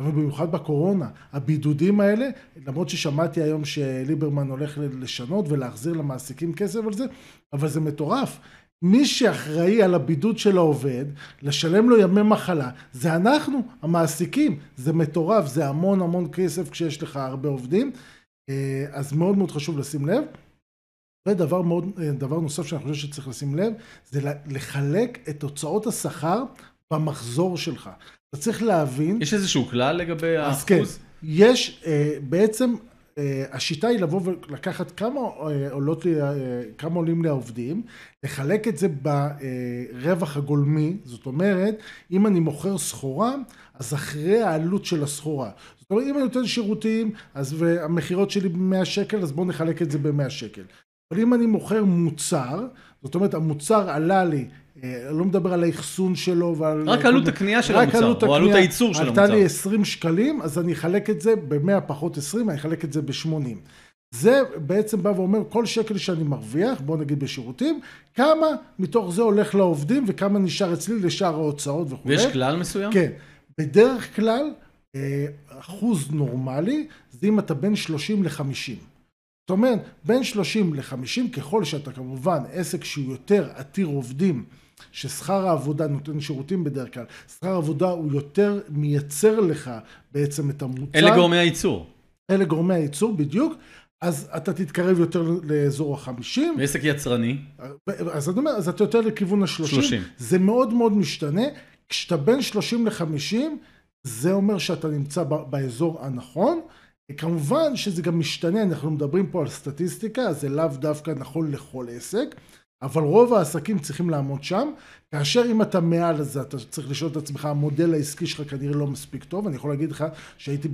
במיוחד בקורונה, הבידודים האלה, למרות ששמעתי היום שליברמן הולך לשנות ולהחזיר למעסיקים כסף על זה, אבל זה מטורף. מי שאחראי על הבידוד של העובד, לשלם לו ימי מחלה, זה אנחנו, המעסיקים. זה מטורף, זה המון המון כסף כשיש לך הרבה עובדים. אה, אז מאוד מאוד חשוב לשים לב. ודבר מאוד, דבר נוסף שאני חושב שצריך לשים לב, זה לחלק את הוצאות השכר במחזור שלך. אתה צריך להבין... יש איזשהו כלל לגבי האחוז? אז כן, יש אה, בעצם, אה, השיטה היא לבוא ולקחת כמה עולות לי, כמה עולים לי העובדים, לחלק את זה ברווח הגולמי, זאת אומרת, אם אני מוכר סחורה, אז אחרי העלות של הסחורה. זאת אומרת, אם אני נותן שירותים, אז והמכירות שלי ב-100 שקל, אז בואו נחלק את זה ב-100 שקל. אבל אם אני מוכר מוצר, זאת אומרת, המוצר עלה לי אני לא מדבר על האחסון שלו ועל... רק עלות הקנייה של המוצר, או עלות הייצור של המוצר. עלתה לי 20 שקלים, אז אני אחלק את זה ב-100 פחות 20, אני אחלק את זה ב-80. זה בעצם בא ואומר, כל שקל שאני מרוויח, בוא נגיד בשירותים, כמה מתוך זה הולך לעובדים וכמה נשאר אצלי לשאר ההוצאות וכו'. ויש כלל מסוים? כן. בדרך כלל, אחוז נורמלי, זה אם אתה בין 30 ל-50. זאת אומרת, בין 30 ל-50, ככל שאתה כמובן עסק שהוא יותר עתיר עובדים, ששכר העבודה נותן שירותים בדרך כלל, שכר העבודה הוא יותר מייצר לך בעצם את המוצר. אלה גורמי הייצור. אלה גורמי הייצור, בדיוק. אז אתה תתקרב יותר לאזור החמישים. ועסק יצרני? אז אני אומר, אז אתה יותר לכיוון השלושים. שלושים. זה מאוד מאוד משתנה. כשאתה בין שלושים לחמישים, זה אומר שאתה נמצא באזור הנכון. כמובן שזה גם משתנה, אנחנו מדברים פה על סטטיסטיקה, זה לאו דווקא נכון לכל עסק, אבל רוב העסקים צריכים לעמוד שם, כאשר אם אתה מעל זה, אתה צריך לשאול את עצמך, המודל העסקי שלך כנראה לא מספיק טוב, אני יכול להגיד לך שהייתי,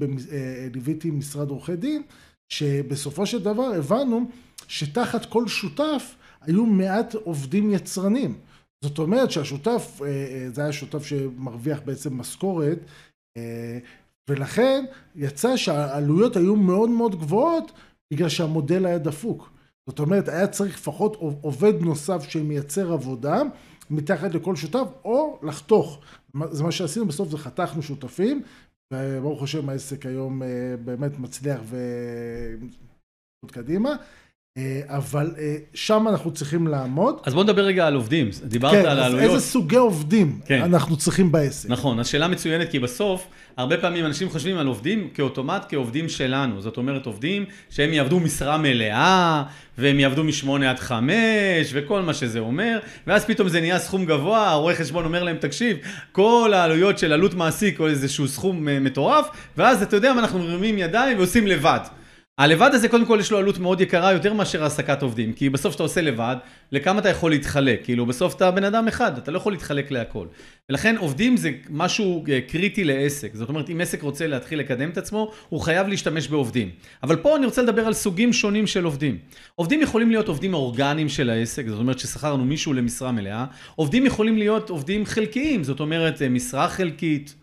ליוויתי משרד עורכי דין, שבסופו של דבר הבנו שתחת כל שותף היו מעט עובדים יצרנים. זאת אומרת שהשותף, זה היה שותף שמרוויח בעצם משכורת, ולכן יצא שהעלויות היו מאוד מאוד גבוהות בגלל שהמודל היה דפוק. זאת אומרת, היה צריך לפחות עובד נוסף שמייצר עבודה מתחת לכל שותף, או לחתוך. זה מה שעשינו, בסוף זה חתכנו שותפים, וברוך השם העסק היום באמת מצליח ועוד קדימה. אבל שם אנחנו צריכים לעמוד. אז בוא נדבר רגע על עובדים, דיברת כן, על העלויות. כן, אז איזה סוגי עובדים כן. אנחנו צריכים בעסק. נכון, אז שאלה מצוינת, כי בסוף, הרבה פעמים אנשים חושבים על עובדים כאוטומט כעובדים שלנו. זאת אומרת, עובדים שהם יעבדו משרה מלאה, והם יעבדו משמונה עד חמש, וכל מה שזה אומר, ואז פתאום זה נהיה סכום גבוה, הרואה חשבון אומר להם, תקשיב, כל העלויות של עלות מעסיק, או איזשהו סכום מטורף, ואז אתה יודע מה, אנחנו מרימים ידיים ועושים לבד. הלבד הזה קודם כל יש לו עלות מאוד יקרה יותר מאשר העסקת עובדים, כי בסוף שאתה עושה לבד, לכמה אתה יכול להתחלק? כאילו בסוף אתה בן אדם אחד, אתה לא יכול להתחלק להכל. ולכן עובדים זה משהו קריטי לעסק, זאת אומרת אם עסק רוצה להתחיל לקדם את עצמו, הוא חייב להשתמש בעובדים. אבל פה אני רוצה לדבר על סוגים שונים של עובדים. עובדים יכולים להיות עובדים אורגניים של העסק, זאת אומרת ששכרנו מישהו למשרה מלאה, עובדים יכולים להיות עובדים חלקיים, זאת אומרת משרה חלקית.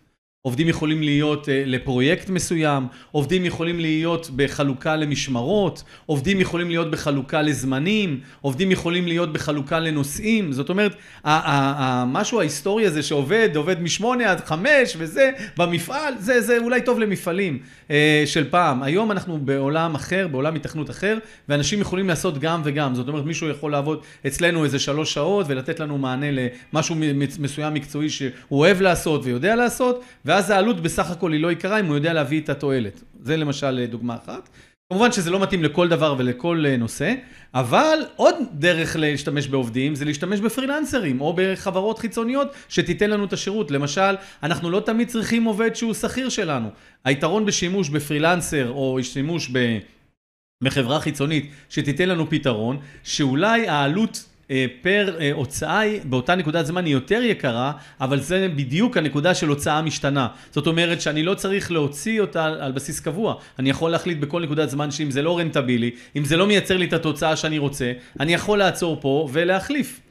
עובדים יכולים להיות אה, לפרויקט מסוים, עובדים יכולים להיות בחלוקה למשמרות, עובדים יכולים להיות בחלוקה לזמנים, עובדים יכולים להיות בחלוקה לנושאים. זאת אומרת, המשהו ההיסטורי הזה שעובד, עובד משמונה עד חמש וזה, במפעל, זה, זה אולי טוב למפעלים אה, של פעם. היום אנחנו בעולם אחר, בעולם התכנות אחר, ואנשים יכולים לעשות גם וגם. זאת אומרת, מישהו יכול לעבוד אצלנו איזה שלוש שעות ולתת לנו מענה למשהו מסוים מקצועי שהוא אוהב לעשות ויודע לעשות, ואז העלות בסך הכל היא לא יקרה אם הוא יודע להביא את התועלת. זה למשל דוגמה אחת. כמובן שזה לא מתאים לכל דבר ולכל אה, נושא, אבל עוד דרך להשתמש בעובדים זה להשתמש בפרילנסרים או בחברות חיצוניות שתיתן לנו את השירות. למשל, אנחנו לא תמיד צריכים עובד שהוא שכיר שלנו. היתרון בשימוש בפרילנסר או שימוש בחברה חיצונית שתיתן לנו פתרון, שאולי העלות אה, פר אה, הוצאה באותה נקודת זמן היא יותר יקרה, אבל זה בדיוק הנקודה של הוצאה משתנה. זאת אומרת שאני לא צריך להוציא אותה על בסיס קבוע. אני יכול להחליט בכל נקודת זמן שאם זה לא רנטבילי, אם זה לא מייצר לי את התוצאה שאני רוצה, אני יכול לעצור פה ולהחליף.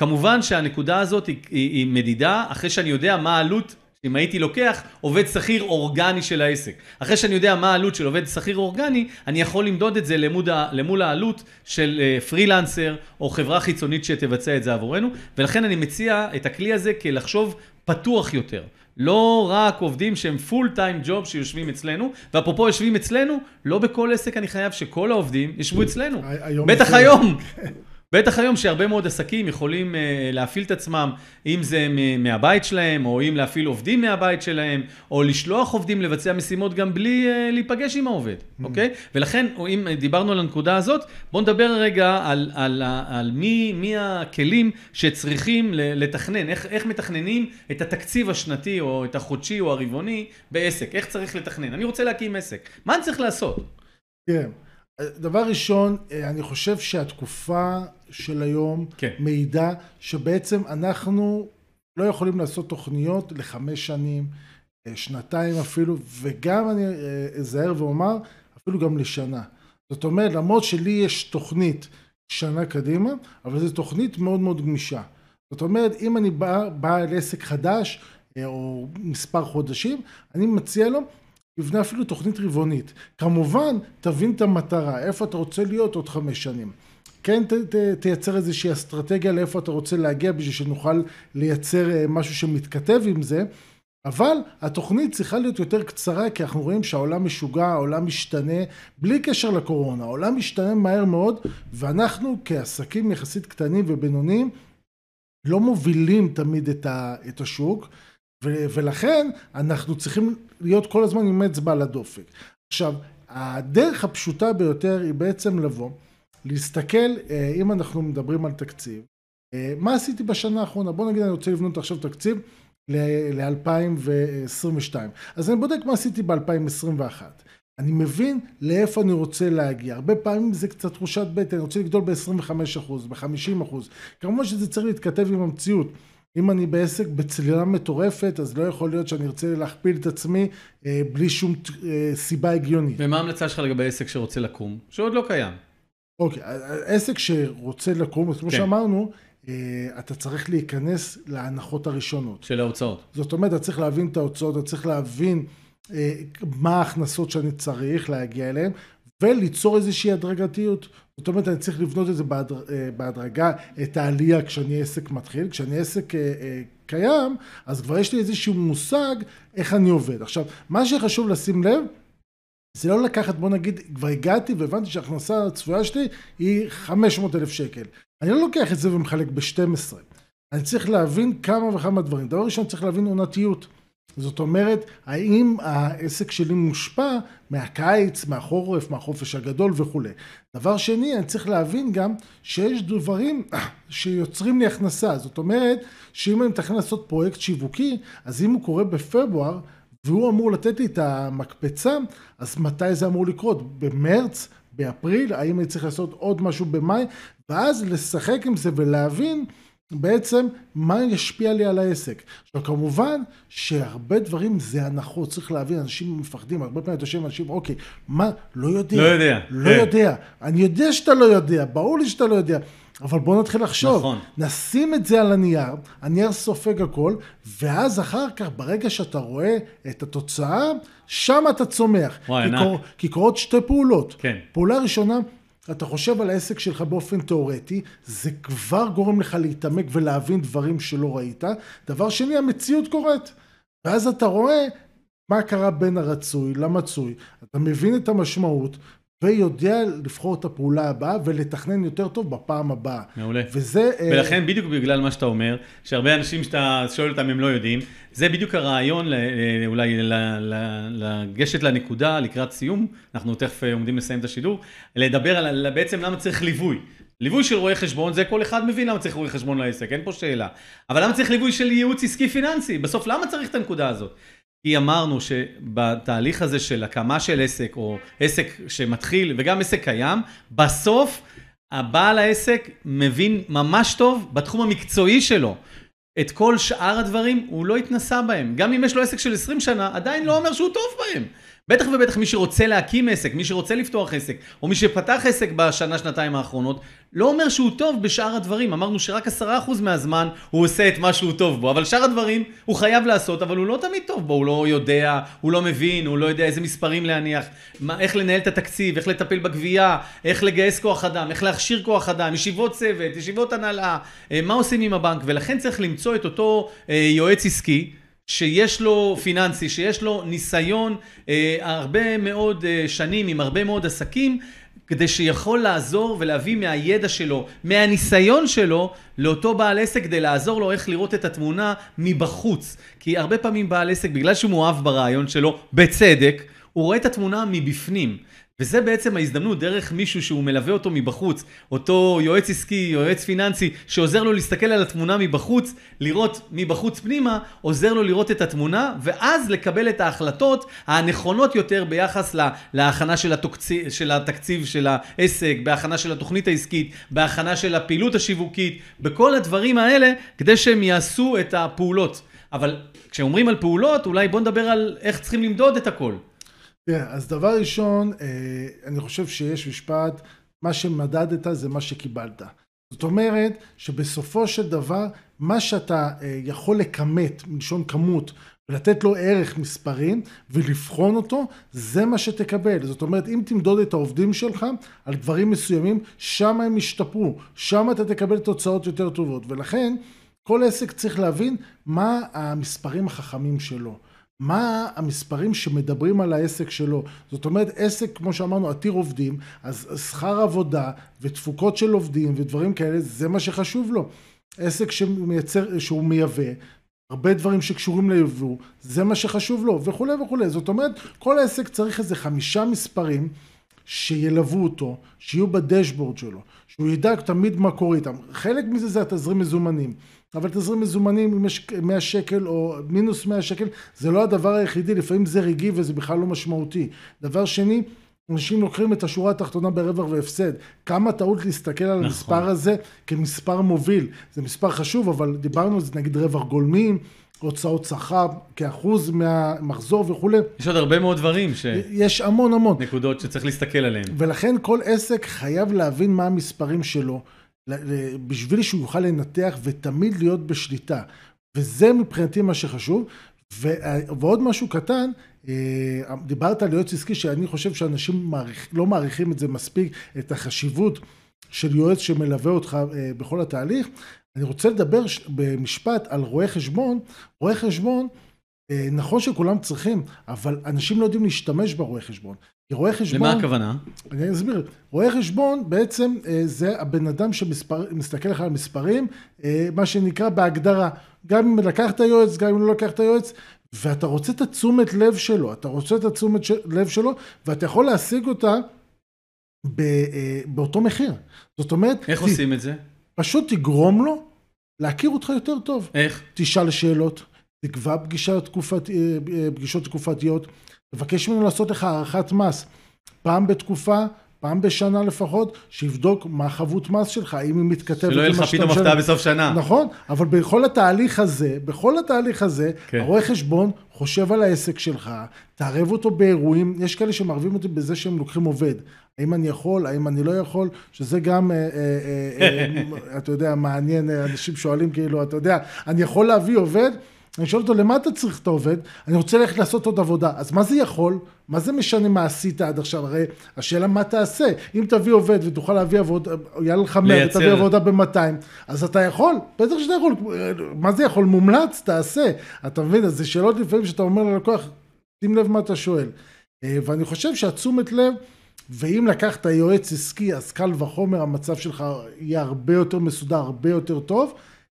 כמובן שהנקודה הזאת היא, היא, היא מדידה אחרי שאני יודע מה העלות אם הייתי לוקח עובד שכיר אורגני של העסק. אחרי שאני יודע מה העלות של עובד שכיר אורגני, אני יכול למדוד את זה למוד, למול העלות של uh, פרילנסר או חברה חיצונית שתבצע את זה עבורנו, ולכן אני מציע את הכלי הזה כלחשוב פתוח יותר. לא רק עובדים שהם פול טיים ג'וב שיושבים אצלנו, ואפרופו יושבים אצלנו, לא בכל עסק אני חייב שכל העובדים ישבו אצלנו. בטח היום. בטח היום שהרבה מאוד עסקים יכולים uh, להפעיל את עצמם, אם זה מהבית שלהם, או אם להפעיל עובדים מהבית שלהם, או לשלוח עובדים לבצע משימות גם בלי uh, להיפגש עם העובד, mm. אוקיי? ולכן, אם דיברנו על הנקודה הזאת, בואו נדבר רגע על, על, על, על מי, מי הכלים שצריכים לתכנן, איך, איך מתכננים את התקציב השנתי, או את החודשי, או הרבעוני בעסק, איך צריך לתכנן. אני רוצה להקים עסק, מה אני צריך לעשות? כן. Yeah. דבר ראשון, אה, אני חושב שהתקופה של היום כן. מעידה שבעצם אנחנו לא יכולים לעשות תוכניות לחמש שנים, אה, שנתיים אפילו, וגם אני אה, אזהר ואומר, אפילו גם לשנה. זאת אומרת, למרות שלי יש תוכנית שנה קדימה, אבל זו תוכנית מאוד מאוד גמישה. זאת אומרת, אם אני בא, בא אל עסק חדש, או מספר חודשים, אני מציע לו יבנה אפילו תוכנית רבעונית. כמובן, תבין את המטרה, איפה אתה רוצה להיות עוד חמש שנים. כן ת, ת, תייצר איזושהי אסטרטגיה לאיפה אתה רוצה להגיע בשביל שנוכל לייצר אה, משהו שמתכתב עם זה, אבל התוכנית צריכה להיות יותר קצרה כי אנחנו רואים שהעולם משוגע, העולם משתנה בלי קשר לקורונה, העולם משתנה מהר מאוד ואנחנו כעסקים יחסית קטנים ובינוניים לא מובילים תמיד את השוק ולכן אנחנו צריכים להיות כל הזמן עם אצבע על הדופק. עכשיו, הדרך הפשוטה ביותר היא בעצם לבוא, להסתכל, אה, אם אנחנו מדברים על תקציב, אה, מה עשיתי בשנה האחרונה? בוא נגיד אני רוצה לבנות עכשיו תקציב ל-2022. אז אני בודק מה עשיתי ב-2021. אני מבין לאיפה אני רוצה להגיע. הרבה פעמים זה קצת תחושת בטן, אני רוצה לגדול ב-25%, ב-50%. כמובן שזה צריך להתכתב עם המציאות. אם אני בעסק בצלילה מטורפת, אז לא יכול להיות שאני ארצה להכפיל את עצמי אה, בלי שום אה, סיבה הגיונית. ומה ההמלצה שלך לגבי עסק שרוצה לקום, שעוד לא קיים? אוקיי, עסק שרוצה לקום, כמו כן. שאמרנו, אה, אתה צריך להיכנס להנחות הראשונות. של ההוצאות. זאת אומרת, אתה צריך להבין את ההוצאות, אתה צריך להבין אה, מה ההכנסות שאני צריך להגיע אליהן, וליצור איזושהי הדרגתיות. זאת אומרת, אני צריך לבנות את זה אה, בהדרגה, את העלייה כשאני עסק מתחיל. כשאני עסק אה, אה, קיים, אז כבר יש לי איזשהו מושג איך אני עובד. עכשיו, מה שחשוב לשים לב, זה לא לקחת, בוא נגיד, כבר הגעתי והבנתי שההכנסה הצפויה שלי היא 500 אלף שקל. אני לא לוקח את זה ומחלק ב-12. אני צריך להבין כמה וכמה דברים. דבר ראשון, צריך להבין עונתיות. זאת אומרת, האם העסק שלי מושפע מהקיץ, מהחורף, מהחופש הגדול וכולי. דבר שני, אני צריך להבין גם שיש דברים שיוצרים לי הכנסה. זאת אומרת, שאם אני מתכנן לעשות פרויקט שיווקי, אז אם הוא קורה בפברואר, והוא אמור לתת לי את המקפצה, אז מתי זה אמור לקרות? במרץ? באפריל? האם אני צריך לעשות עוד משהו במאי? ואז לשחק עם זה ולהבין בעצם מה ישפיע לי על העסק. עכשיו כמובן שהרבה דברים זה הנחות, צריך להבין, אנשים מפחדים, הרבה פעמים אתה יושב עם אנשים, אוקיי, מה, לא יודע. לא יודע. לא כן. יודע. אני יודע שאתה לא יודע, ברור לי שאתה לא יודע. אבל בואו נתחיל לחשוב. נכון. נשים את זה על הנייר, הנייר סופג הכל, ואז אחר כך, ברגע שאתה רואה את התוצאה, שם אתה צומח. וואי, כי. קור- כי קורות שתי פעולות. כן. פעולה ראשונה, אתה חושב על העסק שלך באופן תיאורטי, זה כבר גורם לך להתעמק ולהבין דברים שלא ראית. דבר שני, המציאות קורית. ואז אתה רואה מה קרה בין הרצוי למצוי. אתה מבין את המשמעות, ויודע לבחור את הפעולה הבאה ולתכנן יותר טוב בפעם הבאה. מעולה. וזה... אה, ולכן בדיוק בגלל מה שאתה אומר, שהרבה אנשים שאתה שואל אותם הם לא יודעים, זה בדיוק הרעיון אה, אולי לגשת לנקודה לקראת סיום, אנחנו תכף אה, עומדים לסיים את השידור, לדבר על בעצם למה צריך ליווי. ליווי של רואה חשבון, זה כל אחד מבין למה צריך רואה חשבון לעסק, אין פה שאלה. אבל למה צריך ליווי של ייעוץ עסקי פיננסי? בסוף למה צריך את הנקודה הזאת? כי אמרנו שבתהליך הזה של הקמה של עסק, או עסק שמתחיל, וגם עסק קיים, בסוף הבעל העסק מבין ממש טוב בתחום המקצועי שלו. את כל שאר הדברים הוא לא התנסה בהם. גם אם יש לו עסק של 20 שנה, עדיין לא אומר שהוא טוב בהם. בטח ובטח מי שרוצה להקים עסק, מי שרוצה לפתוח עסק, או מי שפתח עסק בשנה, שנתיים האחרונות, לא אומר שהוא טוב בשאר הדברים. אמרנו שרק 10% מהזמן הוא עושה את מה שהוא טוב בו, אבל שאר הדברים הוא חייב לעשות, אבל הוא לא תמיד טוב בו, הוא לא יודע, הוא לא מבין, הוא לא יודע איזה מספרים להניח, מה, איך לנהל את התקציב, איך לטפל בגבייה, איך לגייס כוח אדם, איך להכשיר כוח אדם, ישיבות צוות, ישיבות הנהלה, אה, מה עושים עם הבנק, ולכן צריך למצוא את אותו אה, יועץ עסקי. שיש לו פיננסי, שיש לו ניסיון אה, הרבה מאוד אה, שנים עם הרבה מאוד עסקים, כדי שיכול לעזור ולהביא מהידע שלו, מהניסיון שלו, לאותו בעל עסק, כדי לעזור לו איך לראות את התמונה מבחוץ. כי הרבה פעמים בעל עסק, בגלל שהוא מאוהב ברעיון שלו, בצדק, הוא רואה את התמונה מבפנים. וזה בעצם ההזדמנות דרך מישהו שהוא מלווה אותו מבחוץ, אותו יועץ עסקי, יועץ פיננסי, שעוזר לו להסתכל על התמונה מבחוץ, לראות מבחוץ פנימה, עוזר לו לראות את התמונה, ואז לקבל את ההחלטות הנכונות יותר ביחס לה, להכנה של, התוקצי, של התקציב של העסק, בהכנה של התוכנית העסקית, בהכנה של הפעילות השיווקית, בכל הדברים האלה, כדי שהם יעשו את הפעולות. אבל כשאומרים על פעולות, אולי בוא נדבר על איך צריכים למדוד את הכל. תראה, אז דבר ראשון, אה, אני חושב שיש משפט, מה שמדדת זה מה שקיבלת. זאת אומרת שבסופו של דבר, מה שאתה אה, יכול לכמת, מלשון כמות, ולתת לו ערך מספרים ולבחון אותו, זה מה שתקבל. זאת אומרת, אם תמדוד את העובדים שלך על דברים מסוימים, שם הם ישתפרו, שם אתה תקבל תוצאות יותר טובות. ולכן, כל עסק צריך להבין מה המספרים החכמים שלו. מה המספרים שמדברים על העסק שלו. זאת אומרת, עסק, כמו שאמרנו, עתיר עובדים, אז שכר עבודה ותפוקות של עובדים ודברים כאלה, זה מה שחשוב לו. עסק שמייצר, שהוא מייבא, הרבה דברים שקשורים ליבוא, זה מה שחשוב לו, וכולי וכולי. זאת אומרת, כל עסק צריך איזה חמישה מספרים שילוו אותו, שיהיו בדשבורד שלו, שהוא ידע תמיד מה קורה איתם. חלק מזה זה התזרים מזומנים. אבל תזרים מזומנים, אם יש 100 שקל או מינוס 100 שקל, זה לא הדבר היחידי, לפעמים זה רגעי וזה בכלל לא משמעותי. דבר שני, אנשים לוקחים את השורה התחתונה ברווח והפסד. כמה טעות להסתכל על נכון. המספר הזה כמספר מוביל. זה מספר חשוב, אבל דיברנו על זה, נגיד רווח גולמי, הוצאות שכר כאחוז מהמחזור וכולי. יש עוד הרבה מאוד דברים, ש... יש המון המון. נקודות שצריך להסתכל עליהן. ולכן כל עסק חייב להבין מה המספרים שלו, בשביל שהוא יוכל לנתח ותמיד להיות בשליטה. וזה מבחינתי מה שחשוב. ו- ועוד משהו קטן, אה, דיברת על יועץ עסקי שאני חושב שאנשים מעריך, לא מעריכים את זה מספיק, את החשיבות של יועץ שמלווה אותך אה, בכל התהליך. אני רוצה לדבר במשפט על רואה חשבון. רואה חשבון, אה, נכון שכולם צריכים, אבל אנשים לא יודעים להשתמש ברואה חשבון. רואה חשבון... למה הכוונה? אני אסביר. רואה חשבון בעצם אה, זה הבן אדם שמסתכל לך על מספרים, אה, מה שנקרא בהגדרה. גם אם לקחת יועץ, גם אם לא לקחת יועץ, ואתה רוצה את התשומת לב שלו, אתה רוצה את התשומת לב שלו, ואתה יכול להשיג אותה ב, אה, באותו מחיר. זאת אומרת, איך ת- עושים את זה? פשוט תגרום לו להכיר אותך יותר טוב. איך? תשאל שאלות, תקבע פגישה תקופת, פגישות תקופתיות, תבקש ממנו לעשות לך הערכת מס פעם בתקופה, פעם בשנה לפחות, שיבדוק מה חבות מס שלך, האם היא מתכתבת שלא יהיה עם מה לך שאתה פתאום משלם. הפתעה בסוף שנה. נכון, אבל בכל התהליך הזה, בכל התהליך הזה, כן. הרואה חשבון חושב על העסק שלך, תערב אותו באירועים, יש כאלה שמערבים אותי בזה שהם לוקחים עובד. האם אני יכול, האם אני לא יכול, שזה גם, אה, אה, אה, אתה יודע, מעניין, אנשים שואלים כאילו, אתה יודע, אני יכול להביא עובד? אני שואל אותו, למה אתה צריך את העובד? אני רוצה ללכת לעשות עוד עבודה. אז מה זה יכול? מה זה משנה מה עשית עד עכשיו? הרי השאלה מה תעשה. אם תביא עובד ותוכל להביא עבודה, יעלה לך 100 ותביא עבודה ב-200, אז אתה יכול, בטח שאתה יכול. מה זה יכול? מומלץ, תעשה. אתה מבין? אז זה שאלות לפעמים שאתה אומר ללקוח, שים לב מה אתה שואל. אה, ואני חושב שהתשומת לב, ואם לקחת יועץ עסקי, אז קל וחומר המצב שלך יהיה הרבה יותר מסודר, הרבה יותר טוב.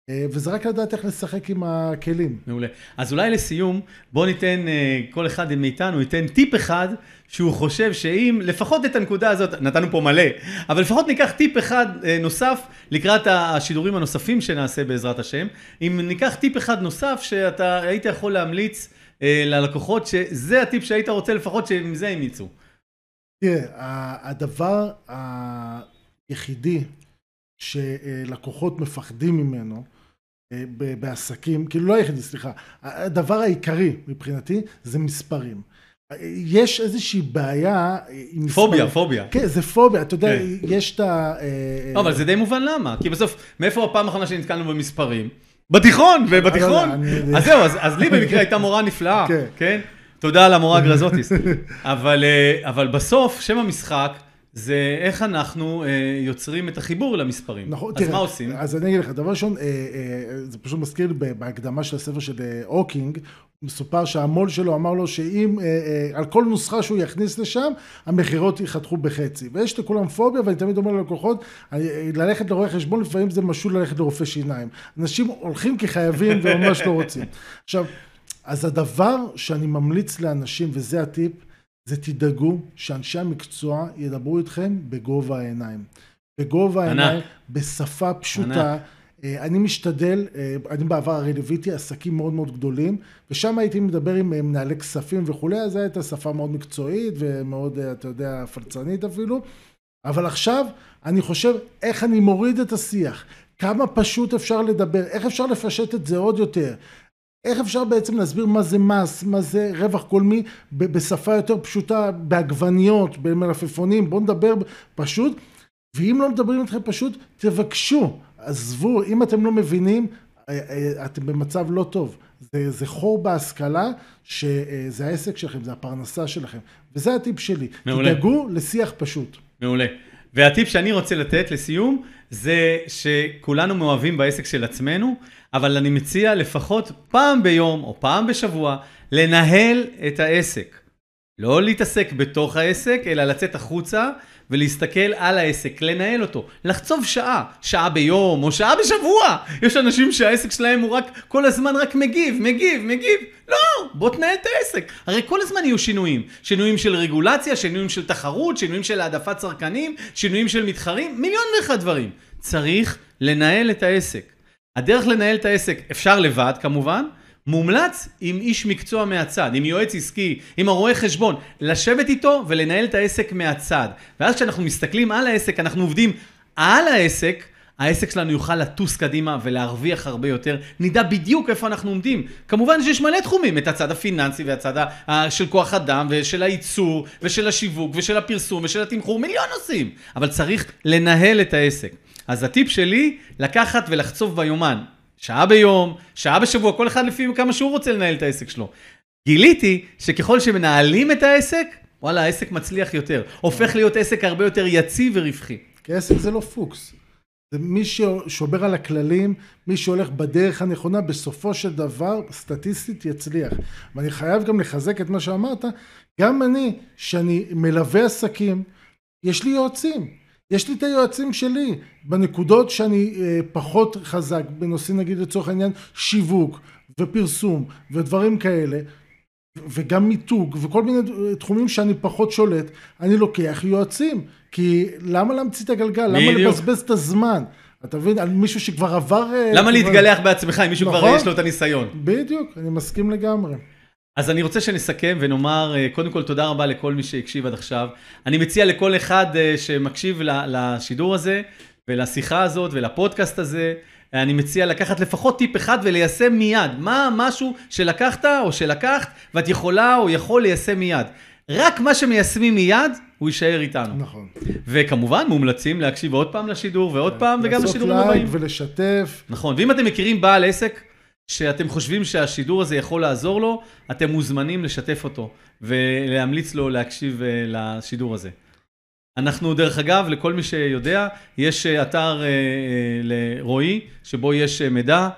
אה, וזה רק לדעת איך לשחק עם הכלים. מעולה. אז אולי לסיום, בוא ניתן, אה, כל אחד מאיתנו ייתן טיפ אחד שהוא חושב שאם, לפחות את הנקודה הזאת, נתנו פה מלא, אבל לפחות ניקח טיפ אחד אה, נוסף לקראת השידורים הנוספים שנעשה בעזרת השם. אם ניקח טיפ אחד נוסף שאתה היית יכול להמליץ ללקוחות, שזה הטיפ שהיית רוצה לפחות שעם זה הם יצאו. תראה, הדבר היחידי שלקוחות מפחדים ממנו, בעסקים, כאילו לא היחידי, סליחה, הדבר העיקרי מבחינתי זה מספרים. יש איזושהי בעיה עם מספרים. פוביה, פוביה. כן, זה פוביה, אתה יודע, כן. יש את ה... אה, לא, אבל זה די מובן למה, כי בסוף, מאיפה הפעם האחרונה שנתקלנו במספרים? בתיכון, ובתיכון. לא, אז זהו, אז לי במקרה הייתה מורה נפלאה, כן? כן? תודה על המורה גרזוטיס. אה, אבל בסוף, שם המשחק... זה איך אנחנו אה, יוצרים את החיבור למספרים. נכון, אז תראה, מה עושים? אז אני אגיד לך, דבר ראשון, אה, אה, זה פשוט מזכיר בהקדמה של הספר של אה, אוקינג, מסופר שהמו"ל שלו אמר לו שאם, אה, אה, על כל נוסחה שהוא יכניס לשם, המכירות ייחתכו בחצי. ויש לכולם פוביה, ואני תמיד אומר ללקוחות, אה, ללכת לרואה חשבון, לפעמים זה משול ללכת לרופא שיניים. אנשים הולכים כחייבים וממש לא רוצים. עכשיו, אז הדבר שאני ממליץ לאנשים, וזה הטיפ, זה תדאגו שאנשי המקצוע ידברו איתכם בגובה העיניים. בגובה העיניים, בשפה פשוטה. ענק. אה, אני משתדל, אה, אני בעבר הרי ליוויתי עסקים מאוד מאוד גדולים, ושם הייתי מדבר עם אה, מנהלי כספים וכולי, אז זו הייתה שפה מאוד מקצועית ומאוד, אתה יודע, פלצנית אפילו. אבל עכשיו אני חושב איך אני מוריד את השיח, כמה פשוט אפשר לדבר, איך אפשר לפשט את זה עוד יותר. איך אפשר בעצם להסביר מה זה מס, מה זה רווח גולמי בשפה יותר פשוטה, בעגבניות, במלפפונים, בואו נדבר פשוט, ואם לא מדברים איתכם פשוט, תבקשו, עזבו, אם אתם לא מבינים, אה, אה, אתם במצב לא טוב. זה, זה חור בהשכלה, שזה העסק שלכם, זה הפרנסה שלכם. וזה הטיפ שלי. מעולה. תדאגו לשיח פשוט. מעולה. והטיפ שאני רוצה לתת לסיום, זה שכולנו מאוהבים בעסק של עצמנו, אבל אני מציע לפחות פעם ביום או פעם בשבוע לנהל את העסק. לא להתעסק בתוך העסק, אלא לצאת החוצה ולהסתכל על העסק, לנהל אותו, לחצוב שעה, שעה ביום או שעה בשבוע. יש אנשים שהעסק שלהם הוא רק, כל הזמן רק מגיב, מגיב, מגיב. לא, בוא תנהל את העסק. הרי כל הזמן יהיו שינויים. שינויים של רגולציה, שינויים של תחרות, שינויים של העדפת צרכנים, שינויים של מתחרים, מיליון ואחד דברים. צריך לנהל את העסק. הדרך לנהל את העסק אפשר לבד כמובן, מומלץ עם איש מקצוע מהצד, עם יועץ עסקי, עם הרואה חשבון, לשבת איתו ולנהל את העסק מהצד. ואז כשאנחנו מסתכלים על העסק, אנחנו עובדים על העסק, העסק שלנו יוכל לטוס קדימה ולהרוויח הרבה יותר, נדע בדיוק איפה אנחנו עומדים. כמובן שיש מלא תחומים, את הצד הפיננסי והצד של כוח אדם ושל הייצור ושל השיווק ושל הפרסום ושל התמחור, מיליון נושאים, אבל צריך לנהל את העסק. אז הטיפ שלי, לקחת ולחצוב ביומן. שעה ביום, שעה בשבוע, כל אחד לפי כמה שהוא רוצה לנהל את העסק שלו. גיליתי שככל שמנהלים את העסק, וואלה, העסק מצליח יותר. הופך להיות עסק הרבה יותר יציב ורווחי. כי עסק זה לא פוקס. זה מי ששובר על הכללים, מי שהולך בדרך הנכונה, בסופו של דבר, סטטיסטית יצליח. ואני חייב גם לחזק את מה שאמרת, גם אני, שאני מלווה עסקים, יש לי יועצים. יש לי את היועצים שלי בנקודות שאני אה, פחות חזק, בנושאים נגיד לצורך העניין שיווק ופרסום ודברים כאלה וגם מיתוג וכל מיני תחומים שאני פחות שולט, אני לוקח יועצים כי למה להמציא את הגלגל? למה לבזבז את הזמן? אתה מבין? על מישהו שכבר עבר... אה, למה להתגלח בעצמך אם מישהו כבר נכון? יש לו את הניסיון? בדיוק, אני מסכים לגמרי. אז אני רוצה שנסכם ונאמר, אה, קודם כל תודה רבה לכל מי שהקשיב עד עכשיו. אני מציע לכל אחד אה, שמקשיב לשידור הזה ולשיחה הזאת ולפודקאסט הזה, אני מציע לקחת לפחות טיפ אחד וליישם מיד. מה משהו שלקחת או שלקחת ואת יכולה או יכול ליישם מיד. רק מה שמיישמים מיד, הוא יישאר איתנו. נכון. וכמובן, מומלצים להקשיב עוד פעם לשידור ועוד פעם, וגם לשידורים הבאים. לעשות לייק ולשתף. נכון, ואם אתם מכירים בעל עסק שאתם חושבים שהשידור הזה יכול לעזור לו, אתם מוזמנים לשתף אותו ולהמליץ לו להקשיב אה, לשידור הזה. אנחנו, דרך אגב, לכל מי שיודע, יש אה, אתר אה, לרועי, שבו יש מידע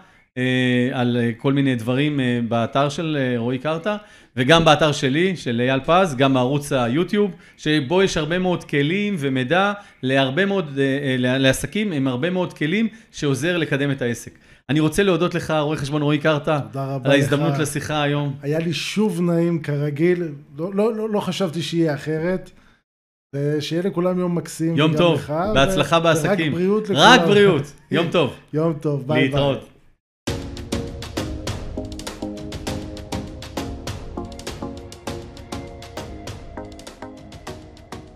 על כל מיני דברים באתר של רועי קרתא, וגם באתר שלי, של אייל פז, גם בערוץ היוטיוב, שבו יש הרבה מאוד כלים ומידע להרבה מאוד, לעסקים עם הרבה מאוד כלים שעוזר לקדם את העסק. אני רוצה להודות לך, רואה חשבון רועי קרתא, על ההזדמנות לך. לשיחה היום. היה לי שוב נעים כרגיל, לא, לא, לא, לא חשבתי שיהיה אחרת. ושיהיה לכולם יום מקסים. יום טוב, לך, בהצלחה ו- בעסקים. ורק בריאות לכולם. רק בריאות, יום טוב. יום טוב, ביי ביי. להתראות.